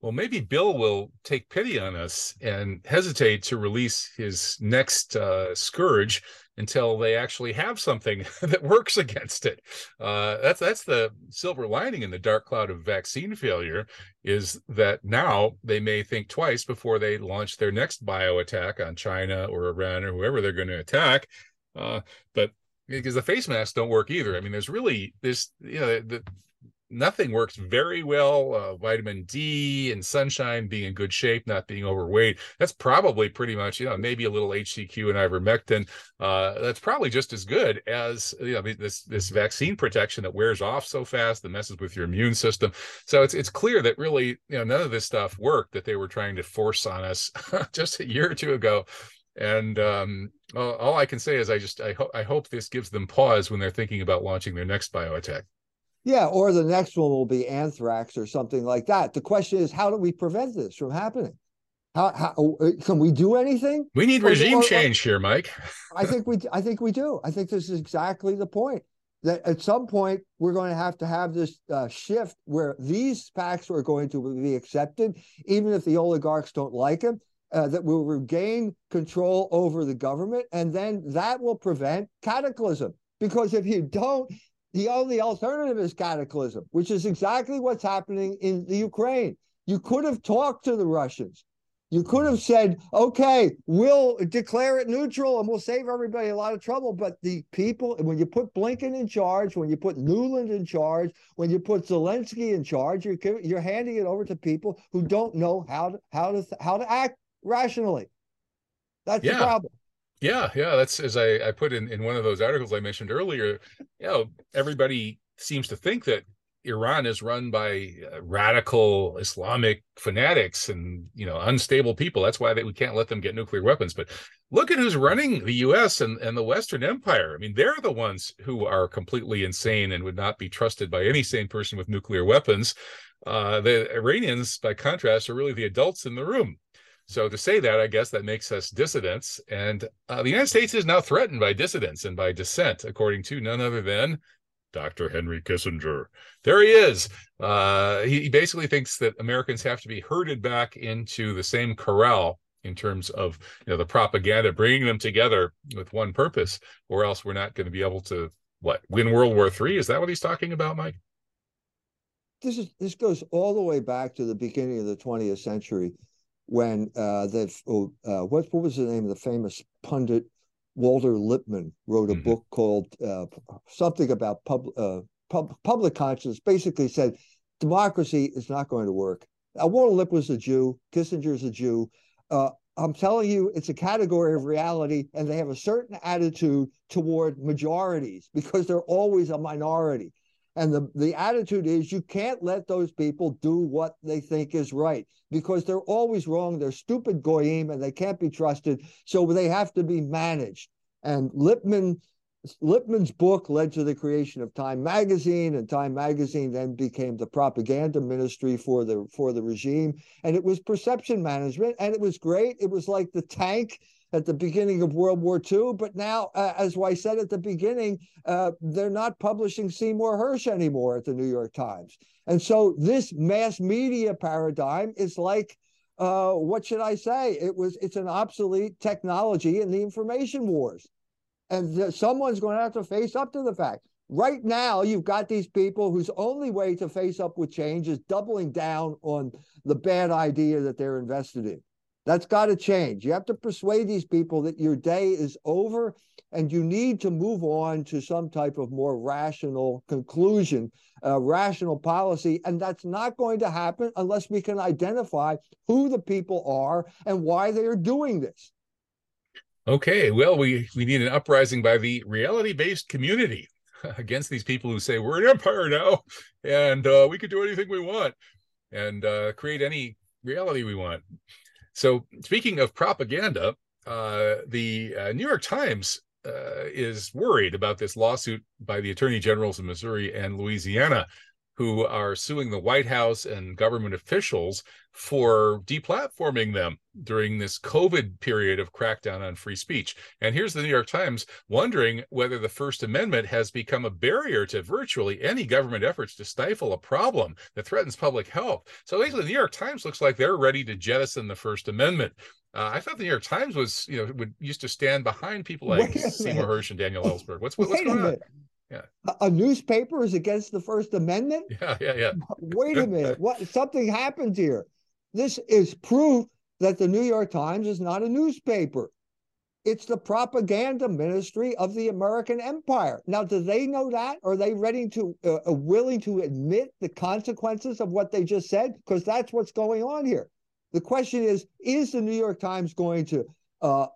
well, maybe Bill will take pity on us and hesitate to release his next uh, scourge until they actually have something that works against it. Uh, that's that's the silver lining in the dark cloud of vaccine failure is that now they may think twice before they launch their next bio attack on China or Iran or whoever they're going to attack. Uh, but because the face masks don't work either. I mean, there's really this, you know, the, nothing works very well. Uh, vitamin D and sunshine being in good shape, not being overweight. That's probably pretty much, you know, maybe a little HCQ and ivermectin. Uh, that's probably just as good as you know this this vaccine protection that wears off so fast that messes with your immune system. So it's it's clear that really, you know, none of this stuff worked that they were trying to force on us just a year or two ago. And um, all, all I can say is I just I hope I hope this gives them pause when they're thinking about launching their next bio attack. Yeah, or the next one will be anthrax or something like that. The question is, how do we prevent this from happening? How, how uh, can we do anything? We need regime or, or, change here, Mike. I think we I think we do. I think this is exactly the point. That at some point we're going to have to have this uh, shift where these pacts are going to be accepted, even if the oligarchs don't like them. Uh, that will regain control over the government, and then that will prevent cataclysm. Because if you don't, the only alternative is cataclysm, which is exactly what's happening in the Ukraine. You could have talked to the Russians. You could have said, okay, we'll declare it neutral and we'll save everybody a lot of trouble. But the people, when you put Blinken in charge, when you put Nuland in charge, when you put Zelensky in charge, you're, you're handing it over to people who don't know how to how to how to act rationally. That's yeah. the problem. Yeah, yeah, that's as I, I put in, in one of those articles I mentioned earlier. You know, everybody seems to think that Iran is run by uh, radical Islamic fanatics and you know unstable people. That's why they, we can't let them get nuclear weapons. But look at who's running the U.S. and, and the Western Empire. I mean, they're the ones who are completely insane and would not be trusted by any sane person with nuclear weapons. Uh, the Iranians, by contrast, are really the adults in the room. So to say that, I guess that makes us dissidents. And uh, the United States is now threatened by dissidents and by dissent, according to none other than Dr. Henry Kissinger. There he is. Uh, he, he basically thinks that Americans have to be herded back into the same corral in terms of you know the propaganda, bringing them together with one purpose, or else we're not going to be able to what win World War Three. Is that what he's talking about, Mike? This is this goes all the way back to the beginning of the 20th century, when uh, the oh, uh, what what was the name of the famous pundit Walter Lippmann wrote a mm-hmm. book called uh, something about pub, uh, pub, public conscience. Basically, said democracy is not going to work. Walter Lippmann was a Jew. Kissinger's a Jew. Uh, I'm telling you, it's a category of reality, and they have a certain attitude toward majorities because they're always a minority. And the, the attitude is you can't let those people do what they think is right because they're always wrong. They're stupid goyim and they can't be trusted. So they have to be managed. And Lippmann Lippmann's book led to the creation of Time magazine, and Time magazine then became the propaganda ministry for the for the regime. And it was perception management, and it was great. It was like the tank at the beginning of World War II. But now, uh, as I said at the beginning, uh, they're not publishing Seymour Hersh anymore at the New York Times. And so this mass media paradigm is like, uh, what should I say? It was it's an obsolete technology in the information wars. And th- someone's going to have to face up to the fact. Right now, you've got these people whose only way to face up with change is doubling down on the bad idea that they're invested in. That's got to change. You have to persuade these people that your day is over and you need to move on to some type of more rational conclusion, uh, rational policy. And that's not going to happen unless we can identify who the people are and why they are doing this. Okay, well, we, we need an uprising by the reality based community against these people who say we're an empire now and uh, we can do anything we want and uh, create any reality we want. So, speaking of propaganda, uh, the uh, New York Times uh, is worried about this lawsuit by the attorney generals of Missouri and Louisiana who are suing the White House and government officials for deplatforming them during this COVID period of crackdown on free speech. And here's the New York Times wondering whether the First Amendment has become a barrier to virtually any government efforts to stifle a problem that threatens public health. So basically, the New York Times looks like they're ready to jettison the First Amendment. Uh, I thought the New York Times was, you know, would used to stand behind people like Seymour Hersh and Daniel Ellsberg. What's, what's going on? Yeah. A, newspaper is against the First Amendment? Yeah, yeah, yeah. Wait a minute. What something happened here. This is proof that the New York Times is not a newspaper. It's the propaganda ministry of the American empire. Now, do they know that? Are they ready to, uh, uh willing to admit the consequences of what they just said? Because that's what's going on here. The question is: Is the New York Times going to? Uh,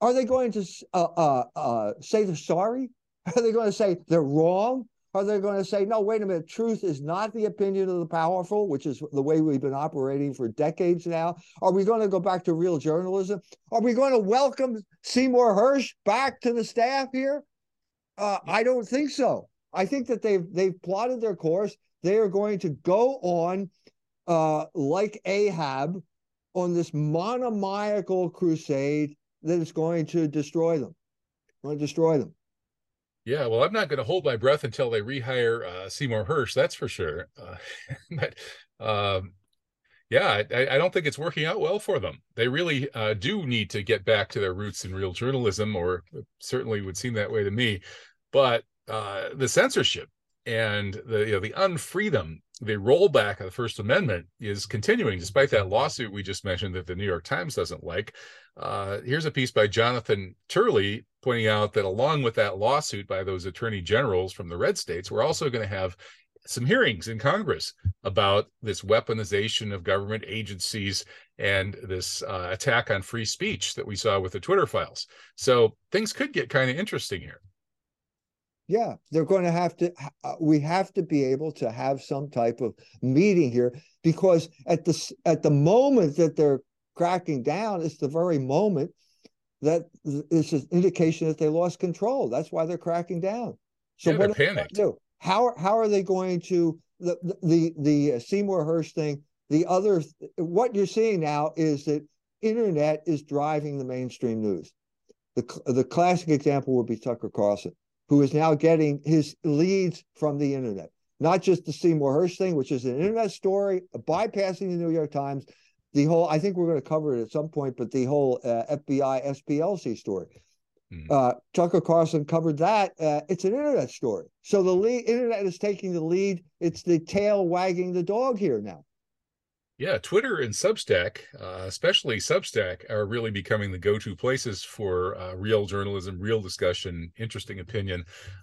are they going to uh, uh, uh say they're sorry? Are they going to say they're wrong? Are they going to say, no, wait a minute, truth is not the opinion of the powerful, which is the way we've been operating for decades now? Are we going to go back to real journalism? Are we going to welcome Seymour Hersh back to the staff here? Uh, I don't think so. I think that they've they've plotted their course. They are going to go on uh, like Ahab on this monomaniacal crusade that is going to destroy them. Going to destroy them. Yeah, well, I'm not going to hold my breath until they rehire uh, Seymour Hersh, That's for sure. Uh, but um, yeah, I, I, don't think it's working out well for them. They really uh, do need to get back to their roots in real journalism, or certainly would seem that way to me. But uh, the censorship and the you know, the unfreedom, the rollback of the First Amendment is continuing, despite that lawsuit we just mentioned that the New York Times doesn't like. Uh, here's a piece by Jonathan Turley pointing out that along with that lawsuit by those attorney generals from the red states, we're also going to have some hearings in Congress about this weaponization of government agencies and this uh, attack on free speech that we saw with the Twitter files. So things could get kind of interesting here. Yeah, they're going to have to. Uh, we have to be able to have some type of meeting here because at the at the moment that they're cracking down, it's the very moment that is an indication that they lost control. That's why they're cracking down. So yeah, what panicked. Do? How how are they going to the the the Seymour Hersh thing? The other what you're seeing now is that internet is driving the mainstream news. The the classic example would be Tucker Carlson, who is now getting his leads from the internet, not just the Seymour Hersh thing, which is an internet story bypassing the New York Times, the whole i think we're going to cover it at some point but the whole uh, fbi splc story. Mm. uh, tucker carlson covered that uh, it's an internet story. So the lead, internet is taking the lead. It's the tail wagging the dog here now yeah, Twitter and Substack, uh, especially Substack, are really becoming the go-to places for uh, real journalism, real discussion, interesting opinion.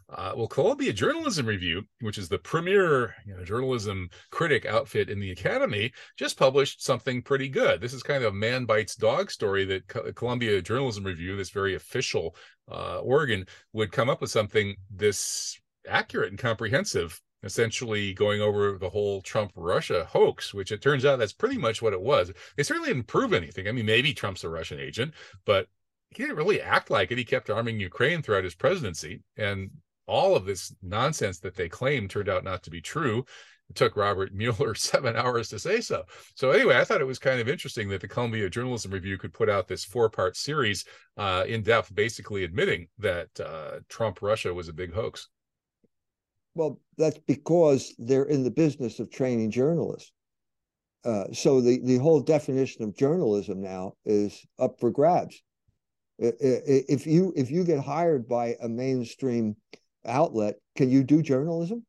Uh, well, Columbia Journalism Review, which is the premier you know, journalism critic outfit in the academy, just published something pretty good. This is kind of a man bites dog story that Co- Columbia Journalism Review, this very official uh, organ, would come up with something this accurate and comprehensive essentially going over the whole Trump Russia hoax, which it turns out that's pretty much what it was. They certainly didn't prove anything. I mean, maybe Trump's a Russian agent, but he didn't really act like it. He kept arming Ukraine throughout his presidency. And all of this nonsense that they claimed turned out not to be true. It took Robert Mueller seven hours to say so. So anyway, I thought it was kind of interesting that the Columbia Journalism Review could put out this four-part series uh, in depth, basically admitting that uh, Trump Russia was a big hoax. Well, that's because they're in the business of training journalists. Uh, so the, the whole definition of journalism now is up for grabs. If you if you get hired by a mainstream outlet, can you do journalism,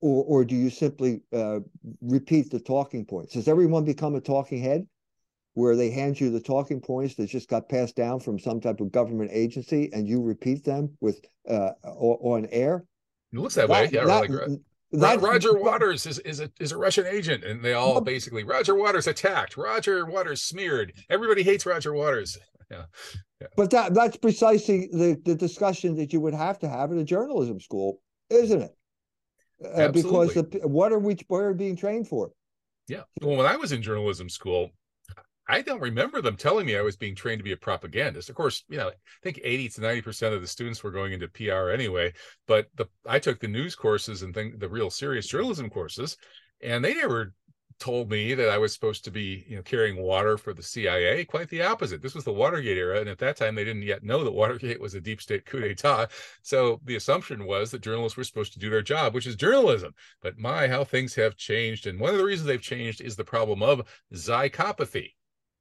or or do you simply uh, repeat the talking points? Does everyone become a talking head, where they hand you the talking points that just got passed down from some type of government agency, and you repeat them with uh, on air? It looks that, that way. Yeah, that, like, that, Roger Waters is, is a is a Russian agent, and they all basically Roger Waters attacked, Roger Waters smeared. Everybody hates Roger Waters. Yeah. yeah. But that that's precisely the, the discussion that you would have to have at a journalism school, isn't it? Uh, because the, what are we what are we being trained for? Yeah. Well, when I was in journalism school, I don't remember them telling me I was being trained to be a propagandist. Of course, you know, I think 80 to 90% of the students were going into PR anyway, but the I took the news courses and the real serious journalism courses, and they never told me that I was supposed to be, you know, carrying water for the CIA. Quite the opposite. This was the Watergate era, and at that time they didn't yet know that Watergate was a deep state coup d'état. So the assumption was that journalists were supposed to do their job, which is journalism. But my, how things have changed, and one of the reasons they've changed is the problem of psychopathy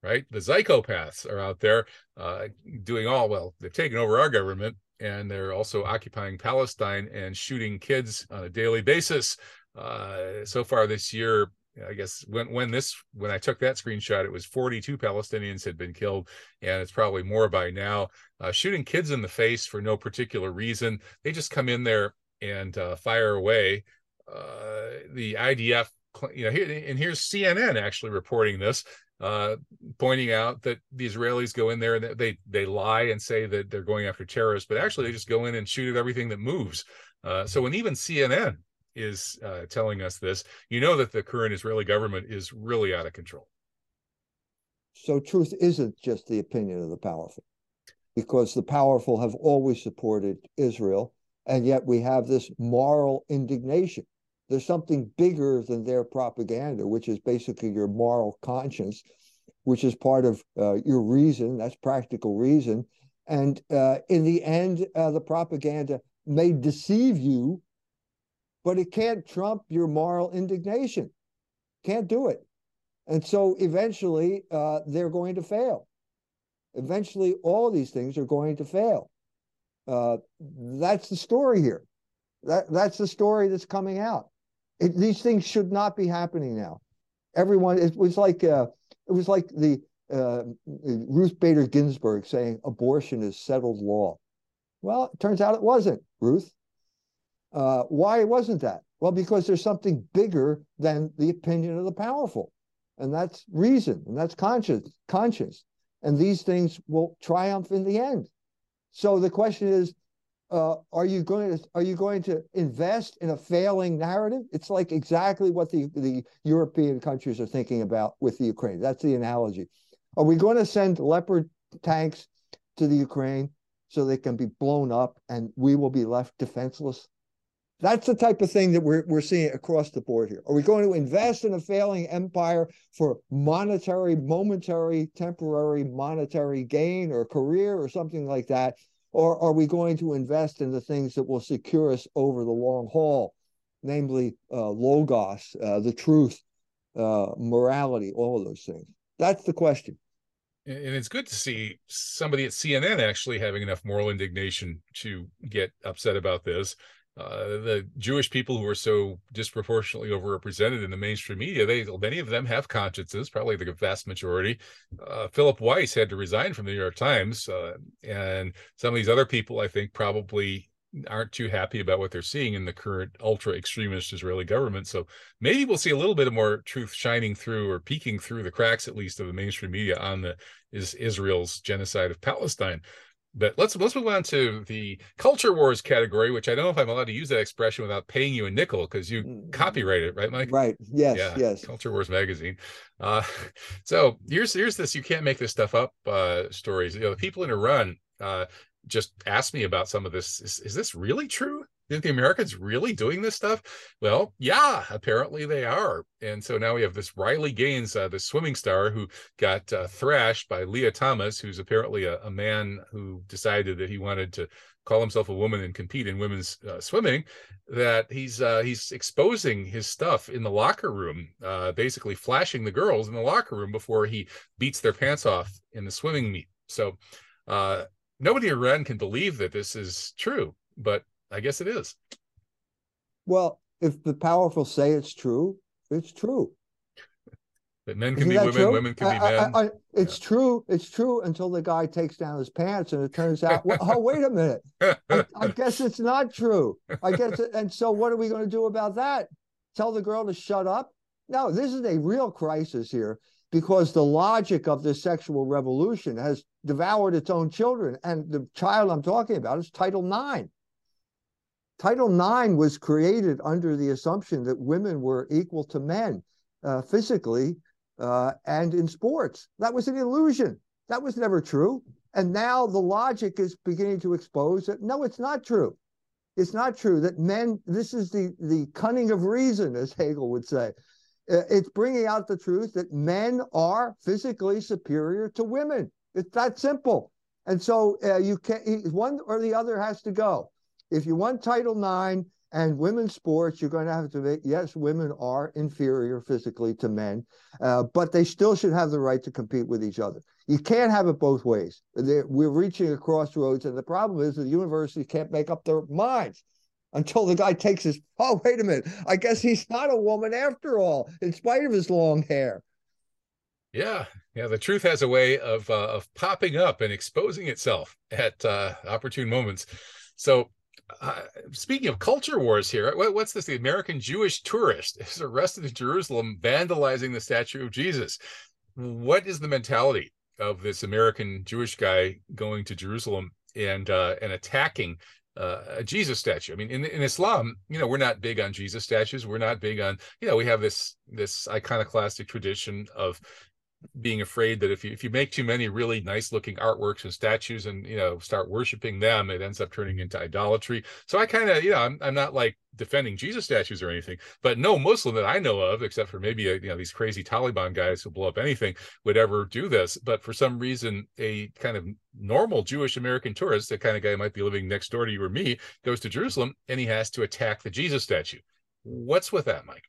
right? The psychopaths are out there uh, doing all well. They've taken over our government, and they're also occupying Palestine and shooting kids on a daily basis. Uh, so far this year, I guess when when this when I took that screenshot, it was 42 Palestinians had been killed, and it's probably more by now. Uh, shooting kids in the face for no particular reason. They just come in there and uh, fire away. Uh, the IDF, you know, and here's CNN actually reporting this uh, pointing out that the Israelis go in there and they they lie and say that they're going after terrorists, but actually they just go in and shoot at everything that moves. Uh, so when even CNN is uh, telling us this, you know that the current Israeli government is really out of control. So truth isn't just the opinion of the powerful, because the powerful have always supported Israel, and yet we have this moral indignation there's something bigger than their propaganda, which is basically your moral conscience, which is part of uh, your reason. That's practical reason. And uh, in the end, uh, the propaganda may deceive you, but it can't trump your moral indignation. Can't do it. And so eventually, uh, they're going to fail. Eventually, all these things are going to fail. Uh, that's the story here. That, that's the story that's coming out. It, these things should not be happening now. Everyone, it was like uh, it was like the uh, Ruth Bader Ginsburg saying abortion is settled law. Well, it turns out it wasn't, Ruth. Uh, why wasn't that? Well, because there's something bigger than the opinion of the powerful, and that's reason, and that's conscience, conscience, and these things will triumph in the end. So the question is, uh, are you going to are you going to invest in a failing narrative? It's like exactly what the the European countries are thinking about with the Ukraine. That's the analogy. Are we going to send Leopard tanks to the Ukraine so they can be blown up and we will be left defenseless? That's the type of thing that we're we're seeing across the board here. Are we going to invest in a failing empire for monetary, momentary, temporary monetary gain or career or something like that? Or are we going to invest in the things that will secure us over the long haul, namely uh, logos, uh, the truth, uh, morality, all of those things. That's the question. And it's good to see somebody at CNN actually having enough moral indignation to get upset about this. Uh, the Jewish people who are so disproportionately overrepresented in the mainstream media, they many of them have consciences, probably the vast majority. Uh, Philip Weiss had to resign from the New York Times, uh, and some of these other people, I think, probably aren't too happy about what they're seeing in the current ultra extremist Israeli government. So maybe we'll see a little bit of more truth shining through or peeking through the cracks, at least, of the mainstream media on the is Israel's genocide of Palestine. But let's let's move on to the culture wars category, which I don't know if I'm allowed to use that expression without paying you a nickel because you mm, copyright it, right, Mike? Right. Yes. Yeah. Yes. Culture Wars magazine. Uh, so here's here's this you can't make this stuff up uh, stories. You know, the people in Iran uh, just asked me about some of this. Is, is this really true? The Americans really doing this stuff? Well, yeah, apparently they are. And so now we have this Riley Gaines, uh, the swimming star, who got uh, thrashed by Lia Thomas, who's apparently a, a, man who decided that he wanted to call himself a woman and compete in women's uh, swimming. That he's uh, he's exposing his stuff in the locker room, uh, basically flashing the girls in the locker room before he beats their pants off in the swimming meet. So uh, nobody in Iran can believe that this is true, but I guess it is. Well, if the powerful say it's true, it's true. That men can Isn't be women, true? women can I, be men. I, I, it's yeah. true. It's true until the guy takes down his pants and it turns out, well, oh, wait a minute. I, guess it's not true. I guess, it, and so what are we going to do about that? Tell the girl to shut up? No, this is a real crisis here because the logic of this sexual revolution has devoured its own children. And the child I'm talking about is Title IX. Title IX was created under the assumption that women were equal to men uh, physically uh, and in sports. That was an illusion. That was never true. And now the logic is beginning to expose that no, it's not true. It's not true that men, this is the, the cunning of reason, as Hegel would say. Uh, it's bringing out the truth that men are physically superior to women. It's that simple. And so uh, you can't, one or the other has to go if you want Title IX and women's sports, you're going to have to make, yes, women are inferior physically to men, uh, but they still should have the right to compete with each other. You can't have it both ways. They're, we're reaching a crossroads, and the problem is the universities can't make up their minds until the guy takes his, oh, wait a minute, I guess he's not a woman after all, in spite of his long hair. Yeah, yeah, the truth has a way of uh, of popping up and exposing itself at uh, opportune moments. So uh, speaking of culture wars here, what, what's this? The American Jewish tourist is arrested in Jerusalem vandalizing the statue of Jesus. What is the mentality of this American Jewish guy going to Jerusalem and uh, and attacking uh, a Jesus statue. I mean, in, in Islam, you know, we're not big on Jesus statues. We're not big on, you know, we have this this iconoclastic tradition of being afraid that if you if you make too many really nice looking artworks and statues and you know start worshiping them it ends up turning into idolatry. So i kind of you know I'm, I'm not like defending jesus statues or anything but no muslim that i know of except for maybe a, you know these crazy taliban guys who blow up anything would ever do this. But for some reason a kind of normal jewish american tourist the kind of guy might be living next door to you or me goes to jerusalem and he has to attack the jesus statue. What's with that mike?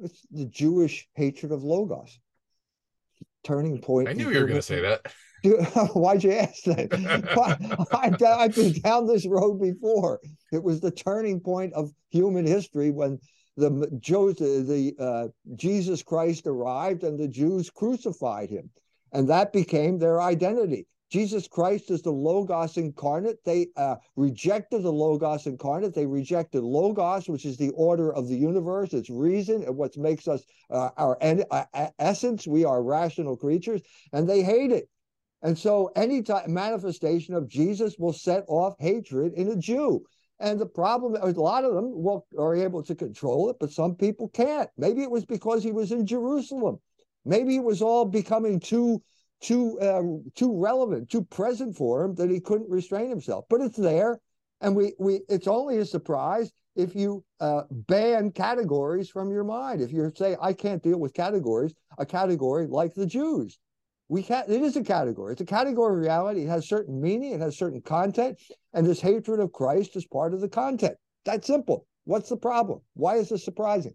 It's the jewish hatred of logos turning point. I knew you were going to say that. Why'd you ask that? I, have been down this road before. It was the turning point of human history when the the uh, Jesus Christ arrived and the Jews crucified him, and that became their identity. Jesus Christ is the Logos incarnate. They uh, rejected the Logos incarnate. They rejected Logos, which is the order of the universe, its reason, and what makes us uh, our en- uh, essence. We are rational creatures, and they hate it. And so, any type, manifestation of Jesus will set off hatred in a Jew. And the problem, a lot of them will, are able to control it, but some people can't. Maybe it was because he was in Jerusalem. Maybe it was all becoming too too uh, too relevant, too present for him that he couldn't restrain himself. But it's there, and we we it's only a surprise if you uh, ban categories from your mind. If you say I can't deal with categories, a category like the Jews, we can't. It is a category. It's a category of reality. It has certain meaning. It has certain content, and this hatred of Christ is part of the content. That's simple. What's the problem? Why is this surprising?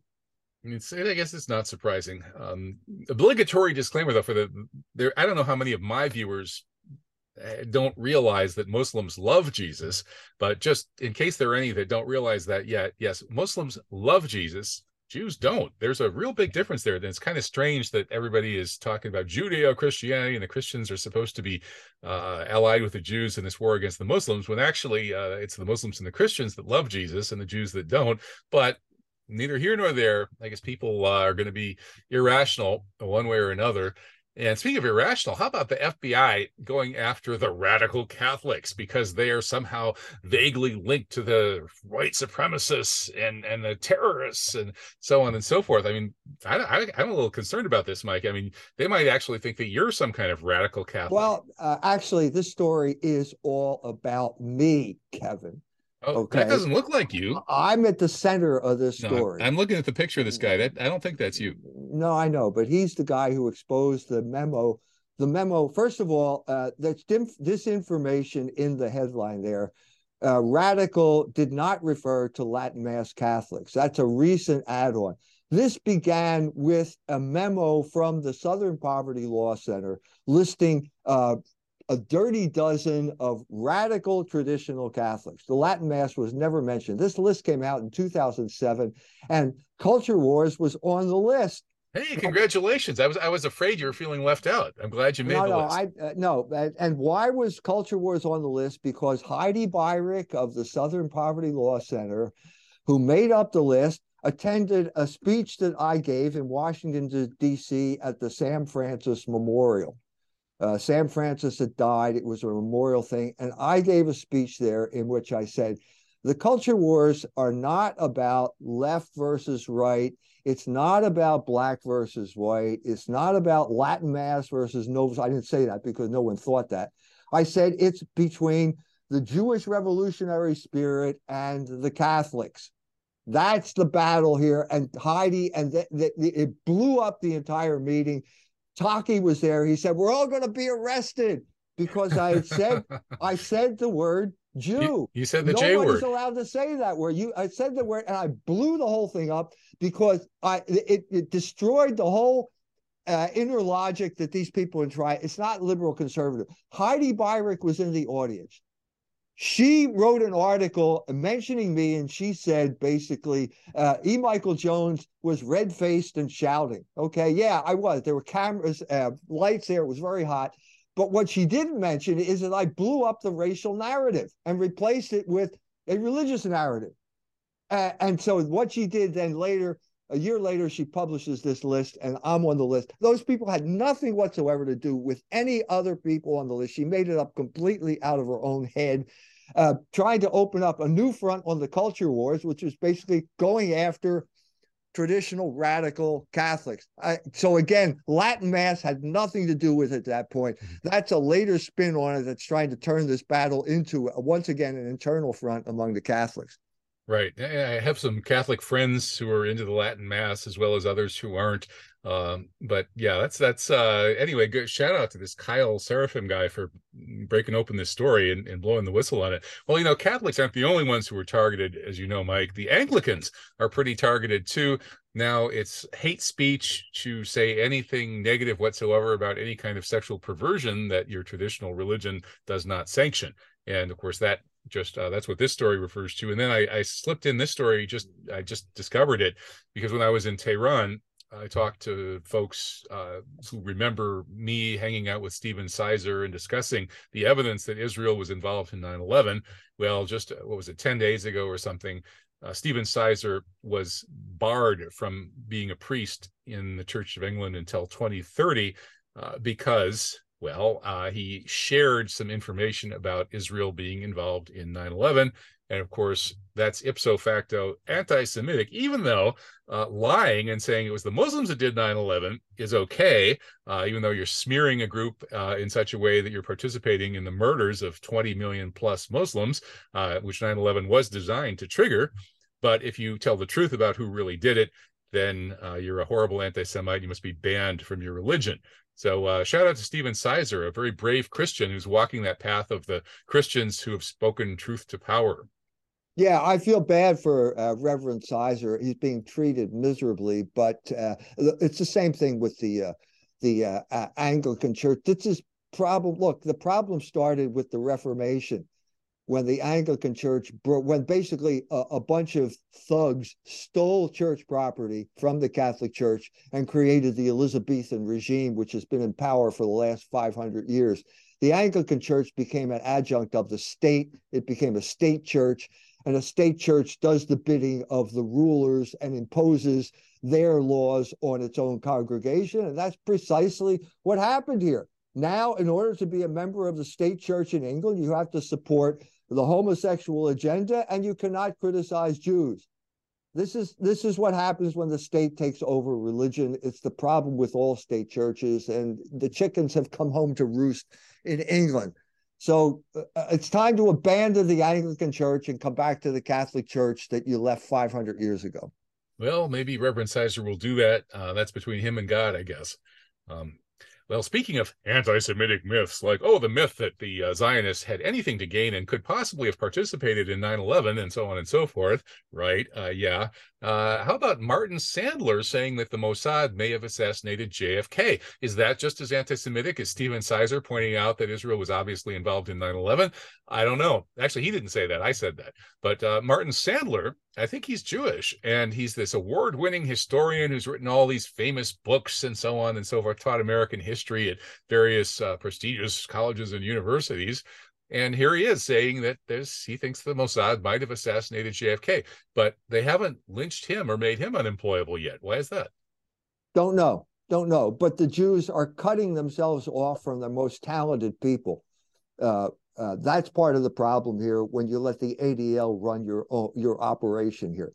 It's, I guess it's not surprising. Um, obligatory disclaimer, though, for the there. I don't know how many of my viewers eh, don't realize that Muslims love Jesus, but just in case there are any that don't realize that yet, yes, Muslims love Jesus. Jews don't. There's a real big difference there. And it's kind of strange that everybody is talking about Judeo Christianity and the Christians are supposed to be uh, allied with the Jews in this war against the Muslims, when actually uh, it's the Muslims and the Christians that love Jesus and the Jews that don't. But neither here nor there. I guess people uh, are going to be irrational one way or another. And speaking of irrational, how about the FBI going after the radical Catholics because they are somehow vaguely linked to the white supremacists and and the terrorists and so on and so forth? I mean, I, I, I'm a little concerned about this, Mike. I mean, they might actually think that you're some kind of radical Catholic. Well, uh, actually, this story is all about me, Kevin. Oh, okay. That doesn't look like you. I'm at the center of this story. No, I'm looking at the picture of this guy. That I don't think that's you. No, I know, but he's the guy who exposed the memo. The memo, first of all, uh, that's this information in the headline there. Uh, radical did not refer to Latin Mass Catholics. That's a recent add on. This began with a memo from the Southern Poverty Law Center listing uh, a dirty dozen of radical traditional Catholics. The Latin Mass was never mentioned. This list came out in 2007, and Culture Wars was on the list. Hey, congratulations! I was I was afraid you were feeling left out. I'm glad you made no, the no, list. I, uh, no, and why was Culture Wars on the list? Because Heidi Beirich of the Southern Poverty Law Center, who made up the list, attended a speech that I gave in Washington D.C. at the Sam Francis Memorial. Uh, Sam Francis had died. It was a memorial thing. And I gave a speech there in which I said, the culture wars are not about left versus right. It's not about black versus white. It's not about Latin Mass versus Novus. I didn't say that because no one thought that. I said it's between the Jewish revolutionary spirit and the Catholics. That's the battle here. And Heidi, and th- th- it blew up the entire meeting. Taki was there. He said, "We're all going to be arrested because I said I said the word Jew. You, you said the J word. Nobody's allowed to say that word. You, I said the word, and I blew the whole thing up because I it, it destroyed the whole uh, inner logic that these people try. It's not liberal conservative. Heidi Beirich was in the audience she wrote an article mentioning me, and she said basically, uh, E. Michael Jones was red faced and shouting. Okay, yeah, I was. There were cameras, uh, lights there. It was very hot. But what she didn't mention is that I blew up the racial narrative and replaced it with a religious narrative. Uh, and so what she did then later, a year later, she publishes this list, and I'm on the list. Those people had nothing whatsoever to do with any other people on the list. She made it up completely out of her own head, uh, trying to open up a new front on the culture wars, which was basically going after traditional radical Catholics. I, so again, Latin Mass had nothing to do with it at that point. Mm-hmm. That's a later spin on it that's trying to turn this battle into once again an internal front among the Catholics. Right. I have some Catholic friends who are into the Latin Mass as well as others who aren't. Um, but yeah, that's that's uh anyway, good shout out to this Kyle Seraphin guy for breaking open this story and, and blowing the whistle on it. Well, you know, Catholics aren't the only ones who were targeted, as you know, Mike. The Anglicans are pretty targeted too. Now it's hate speech to say anything negative whatsoever about any kind of sexual perversion that your traditional religion does not sanction. And of course, that just uh, that's what this story refers to and then I, I slipped in this story just i just discovered it because when i was in tehran i talked to folks uh, who remember me hanging out with Stephen Sizer and discussing the evidence that israel was involved in 9-11 well just uh, what was it 10 days ago or something uh, Stephen Sizer was barred from being a priest in the Church of England until 2030 uh, because well, uh, he shared some information about Israel being involved in 9 11. And of course, that's ipso facto anti Semitic, even though uh, lying and saying it was the Muslims that did 9 11 is okay, uh, even though you're smearing a group uh, in such a way that you're participating in the murders of 20 million plus Muslims, uh, which 9 11 was designed to trigger. But if you tell the truth about who really did it, then uh, you're a horrible anti Semite. You must be banned from your religion. So uh, shout out to Stephen Sizer, a very brave Christian who's walking that path of the Christians who have spoken truth to power. Yeah, I feel bad for uh, Reverend Sizer. He's being treated miserably, but uh, it's the same thing with the uh, the uh, Anglican Church. This is problem. Look, the problem started with the Reformation when the Anglican Church, when basically a, a, bunch of thugs stole church property from the Catholic Church and created the Elizabethan regime, which has been in power for the last 500 years. The Anglican Church became an adjunct of the state. It became a state church, and a state church does the bidding of the rulers and imposes their laws on its own congregation. And that's precisely what happened here. Now, in order to be a member of the state church in England, you have to support the homosexual agenda and you cannot criticize Jews. This is this is what happens when the state takes over religion. It's the problem with all state churches, and the chickens have come home to roost in England. So uh, it's time to abandon the Anglican Church and come back to the Catholic Church that you left 500 years ago. Well, maybe Reverend Sizer will do that. Uh, that's between him and God, I guess. Um, well, speaking of anti Semitic myths, like, oh, the myth that the uh, Zionists had anything to gain and could possibly have participated in 9 11 and so on and so forth, right? Uh, yeah. Uh, how about Martin Sandler saying that the Mossad may have assassinated JFK? Is that just as anti Semitic as Stephen Sizer pointing out that Israel was obviously involved in 9 11? I don't know. Actually, he didn't say that. I said that. But uh, Martin Sandler, I think he's Jewish, and he's this award winning historian who's written all these famous books and so on and so forth, taught American history at various uh, prestigious colleges and universities. And here he is saying that this he thinks the Mossad might have assassinated JFK, but they haven't lynched him or made him unemployable yet. Why is that? Don't know. Don't know. But the Jews are cutting themselves off from the most talented people. Uh, uh, that's part of the problem here when you let the ADL run your your operation here.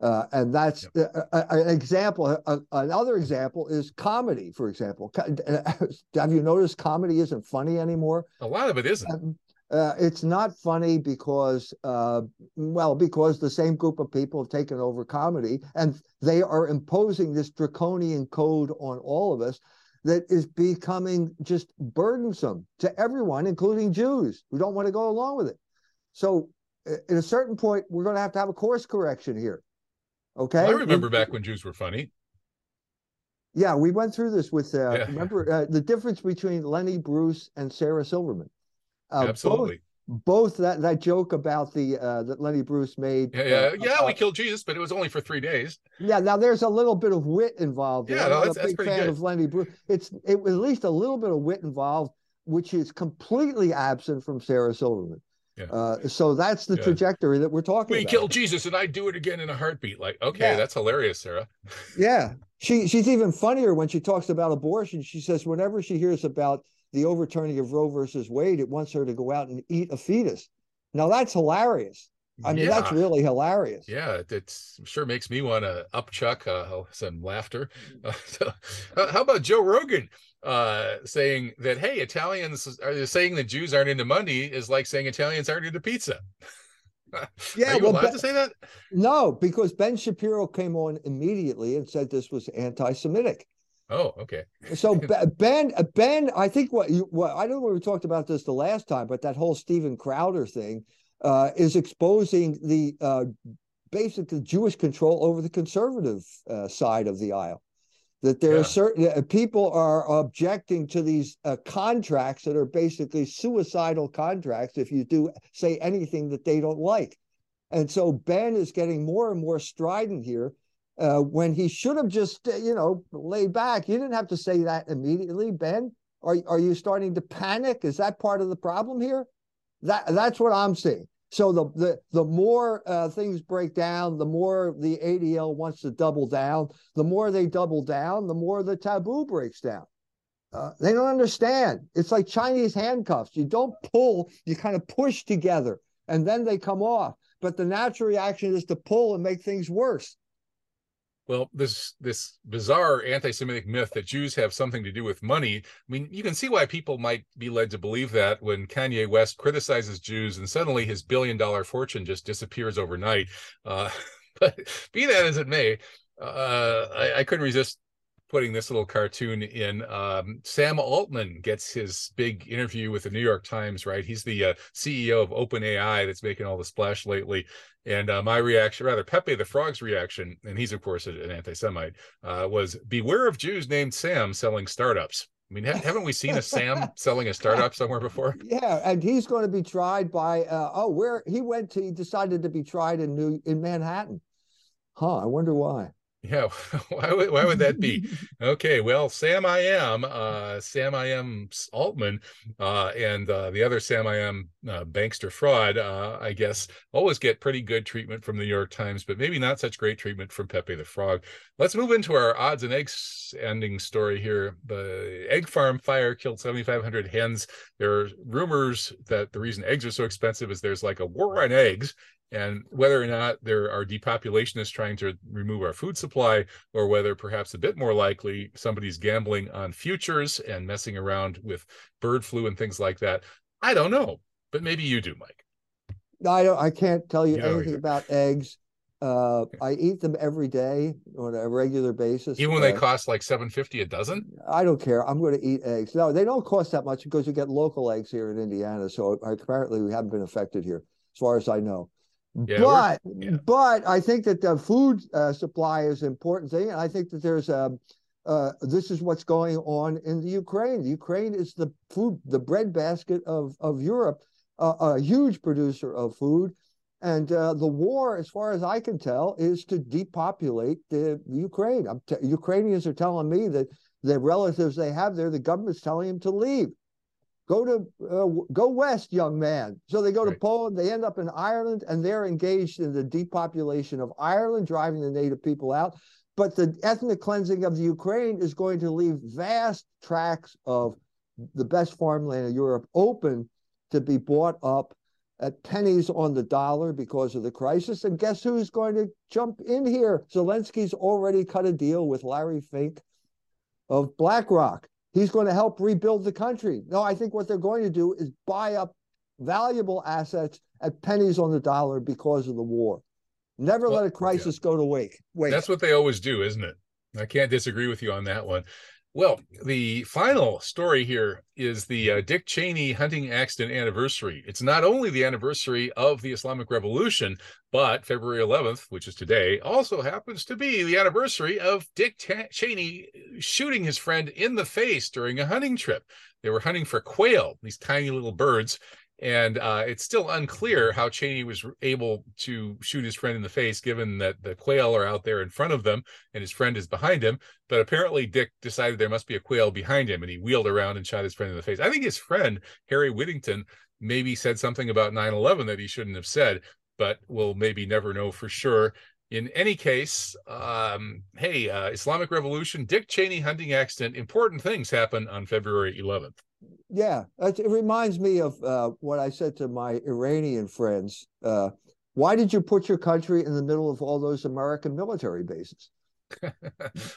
Uh, and that's yep. Uh, uh, an example. another example is comedy, for example. Have you noticed comedy isn't funny anymore? A lot of it isn't. Uh, it's not funny because, uh, well, because the same group of people have taken over comedy and they are imposing this draconian code on all of us that is becoming just burdensome to everyone, including Jews who don't want to go along with it. So, at a certain point, we're going to have to have a course correction here. Okay. I remember back when Jews were funny. Yeah, we went through this with, uh, yeah. remember uh, the difference between Lenny Bruce and Sarah Silverman. Uh, Absolutely. Both, both, that that joke about the uh, that Lenny Bruce made. Yeah, yeah, uh, yeah. we killed Jesus, but it was only for three days. Yeah. Now there's a little bit of wit involved. Yeah, no, that's, a big fan good. of Lenny Bruce. It's it was at least a little bit of wit involved, which is completely absent from Sarah Silverman. Yeah. Uh, so that's the yeah. trajectory that we're talking about. we about. killed Jesus and I'd do it again in a heartbeat. Like, okay, yeah. that's hilarious, Sarah. yeah. She she's even funnier when she talks about abortion. She says whenever she hears about the overturning of Roe versus Wade, it wants her to go out and eat a fetus. Now that's hilarious. I mean, yeah. that's really hilarious. Yeah, it sure makes me want to upchuck uh, some laughter. Uh, so, how about Joe Rogan uh, saying that, hey, Italians are saying that Jews aren't into money is like saying Italians aren't into pizza? yeah, well, allowed ben, to say that? No, because Ben Shapiro came on immediately and said this was anti-Semitic. Oh, okay. so Ben, Ben, I think what you, what I don't know we talked about this the last time, but that whole Steven Crowder thing uh, is exposing the uh, basically Jewish control over the conservative uh, side of the aisle. That there yeah. are certain uh, people are objecting to these uh, contracts that are basically suicidal contracts if you do say anything that they don't like. And so Ben is getting more and more strident here uh, when he should have just, uh, you know, laid back. You didn't have to say that immediately, Ben. Are are you starting to panic? Is that part of the problem here? That that's what I'm seeing. So the the the more uh, things break down, the more the ADL wants to double down. The more they double down, the more the taboo breaks down. Uh, they don't understand. It's like Chinese handcuffs. You don't pull, you kind of push together, and then they come off. But the natural reaction is to pull and make things worse. Well, this this bizarre anti-Semitic myth that Jews have something to do with money. I mean, you can see why people might be led to believe that when Kanye West criticizes Jews and suddenly his billion-dollar fortune just disappears overnight. Uh, but be that as it may, uh, I, I, couldn't resist putting this little cartoon in. Um, Sam Altman gets his big interview with the New York Times, right? He's the uh, CEO of OpenAI that's making all the splash lately. And uh, my reaction, rather Pepe the Frog's reaction, and he's of course an anti-Semite, uh, was beware of Jews named Sam selling startups. I mean, ha- haven't we seen a Sam selling a startup somewhere before? Yeah, and he's going to be tried by uh, oh, where he went to, he decided to be tried in New in Manhattan. Huh, I wonder why. Yeah, why would why would that be? Okay, well, Sam I am, uh, Sam I am Altman, uh, and uh, the other Sam I am uh, bankster fraud, uh, I guess, always get pretty good treatment from the New York Times, but maybe not such great treatment from Pepe the Frog. Let's move into our odds and eggs ending story here. The egg farm fire killed 7,500 hens. There are rumors that the reason eggs are so expensive is there's like a war on eggs and whether or not there are depopulationists trying to remove our food supply, or whether perhaps a bit more likely somebody's gambling on futures and messing around with bird flu and things like that. I don't know, but maybe you do, Mike. I don't. I can't tell you, you anything about eggs. Uh, I eat them every day on a regular basis. Even when they cost like seven fifty a dozen. I don't care. I'm going to eat eggs. No, they don't cost that much because you get local eggs here in Indiana. So apparently we haven't been affected here, as far as I know. Yeah, but yeah. but I think that the food uh, supply is an important thing, and I think that there's a uh, this is what's going on in the Ukraine. The Ukraine is the food, the breadbasket of of Europe, uh, a huge producer of food, and uh, the war, as far as I can tell, is to depopulate the Ukraine. Ukrainians are telling me that the relatives they have there, the government's telling them to leave. Go to uh, go west, young man. So they go right. to Poland. They end up in Ireland, and they're engaged in the depopulation of Ireland, driving the native people out. But the ethnic cleansing of the Ukraine is going to leave vast tracts of the best farmland in Europe open to be bought up at pennies on the dollar because of the crisis. And guess who's going to jump in here? Zelensky's already cut a deal with Larry Fink of BlackRock. He's going to help rebuild the country. No, I think what they're going to do is buy up valuable assets at pennies on the dollar because of the war. Never well, let a crisis yeah. go to wake. Wait. That's what they always do, isn't it? I can't disagree with you on that one. Well, the final story here is the uh, Dick Cheney hunting accident anniversary. It's not only the anniversary of the Islamic Revolution, but February 11th, which is today, also happens to be the anniversary of Dick Cheney shooting his friend in the face during a hunting trip. They were hunting for quail, these tiny little birds, and uh, it's still unclear how Cheney was able to shoot his friend in the face, given that the quail are out there in front of them and his friend is behind him. But apparently, Dick decided there must be a quail behind him, and he wheeled around and shot his friend in the face. I think his friend Harry Whittington maybe said something about 9/11 that he shouldn't have said, but we'll maybe never know for sure. In any case, um, hey, uh, Islamic Revolution, Dick Cheney hunting accident. Important things happen on February 11th yeah, it reminds me of uh, what I said to my Iranian friends. Uh, why did you put your country in the middle of all those American military bases? Uh,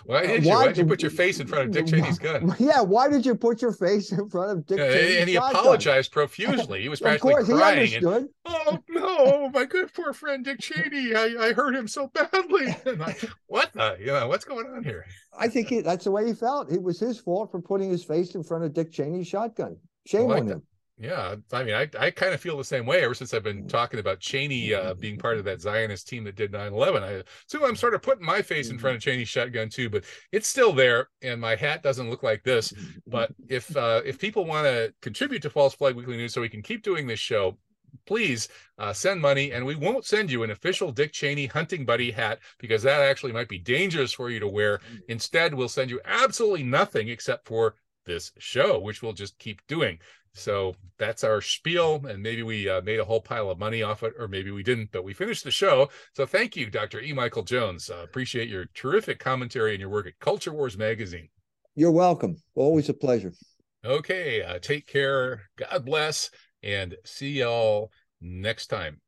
why did you? Why, did you put your face in front of Dick Cheney's gun? Yeah, why did you put your face in front of Dick uh, yeah, Cheney's And he apologized profusely. He was practically course, crying. And, oh no, my good poor friend Dick Cheney! I, I hurt him so badly. What the? You know what's going on here? I think he, that's the way he felt. It was his fault for putting his face in front of Dick Cheney's shotgun. Shame well, on him. Yeah, I mean, I, I kind of feel the same way ever since I've been talking about Cheney uh, being part of that Zionist team that did 9 11. I, so I'm sort of putting my face in front of Cheney's shotgun too, but it's still there. And my hat doesn't look like this. But if uh, if people want to contribute to False Flag Weekly News so we can keep doing this show, please uh, send money and we won't send you an official Dick Cheney hunting buddy hat because that actually might be dangerous for you to wear. Instead, we'll send you absolutely nothing except for this show, which we'll just keep doing. So that's our spiel, and maybe we uh, made a whole pile of money off it, or maybe we didn't, but we finished the show. So thank you, Dr. E. Michael Jones. Uh, appreciate your terrific commentary and your work at Culture Wars Magazine. You're welcome. Always a pleasure. Okay, uh, take care. God bless, and see y'all next time.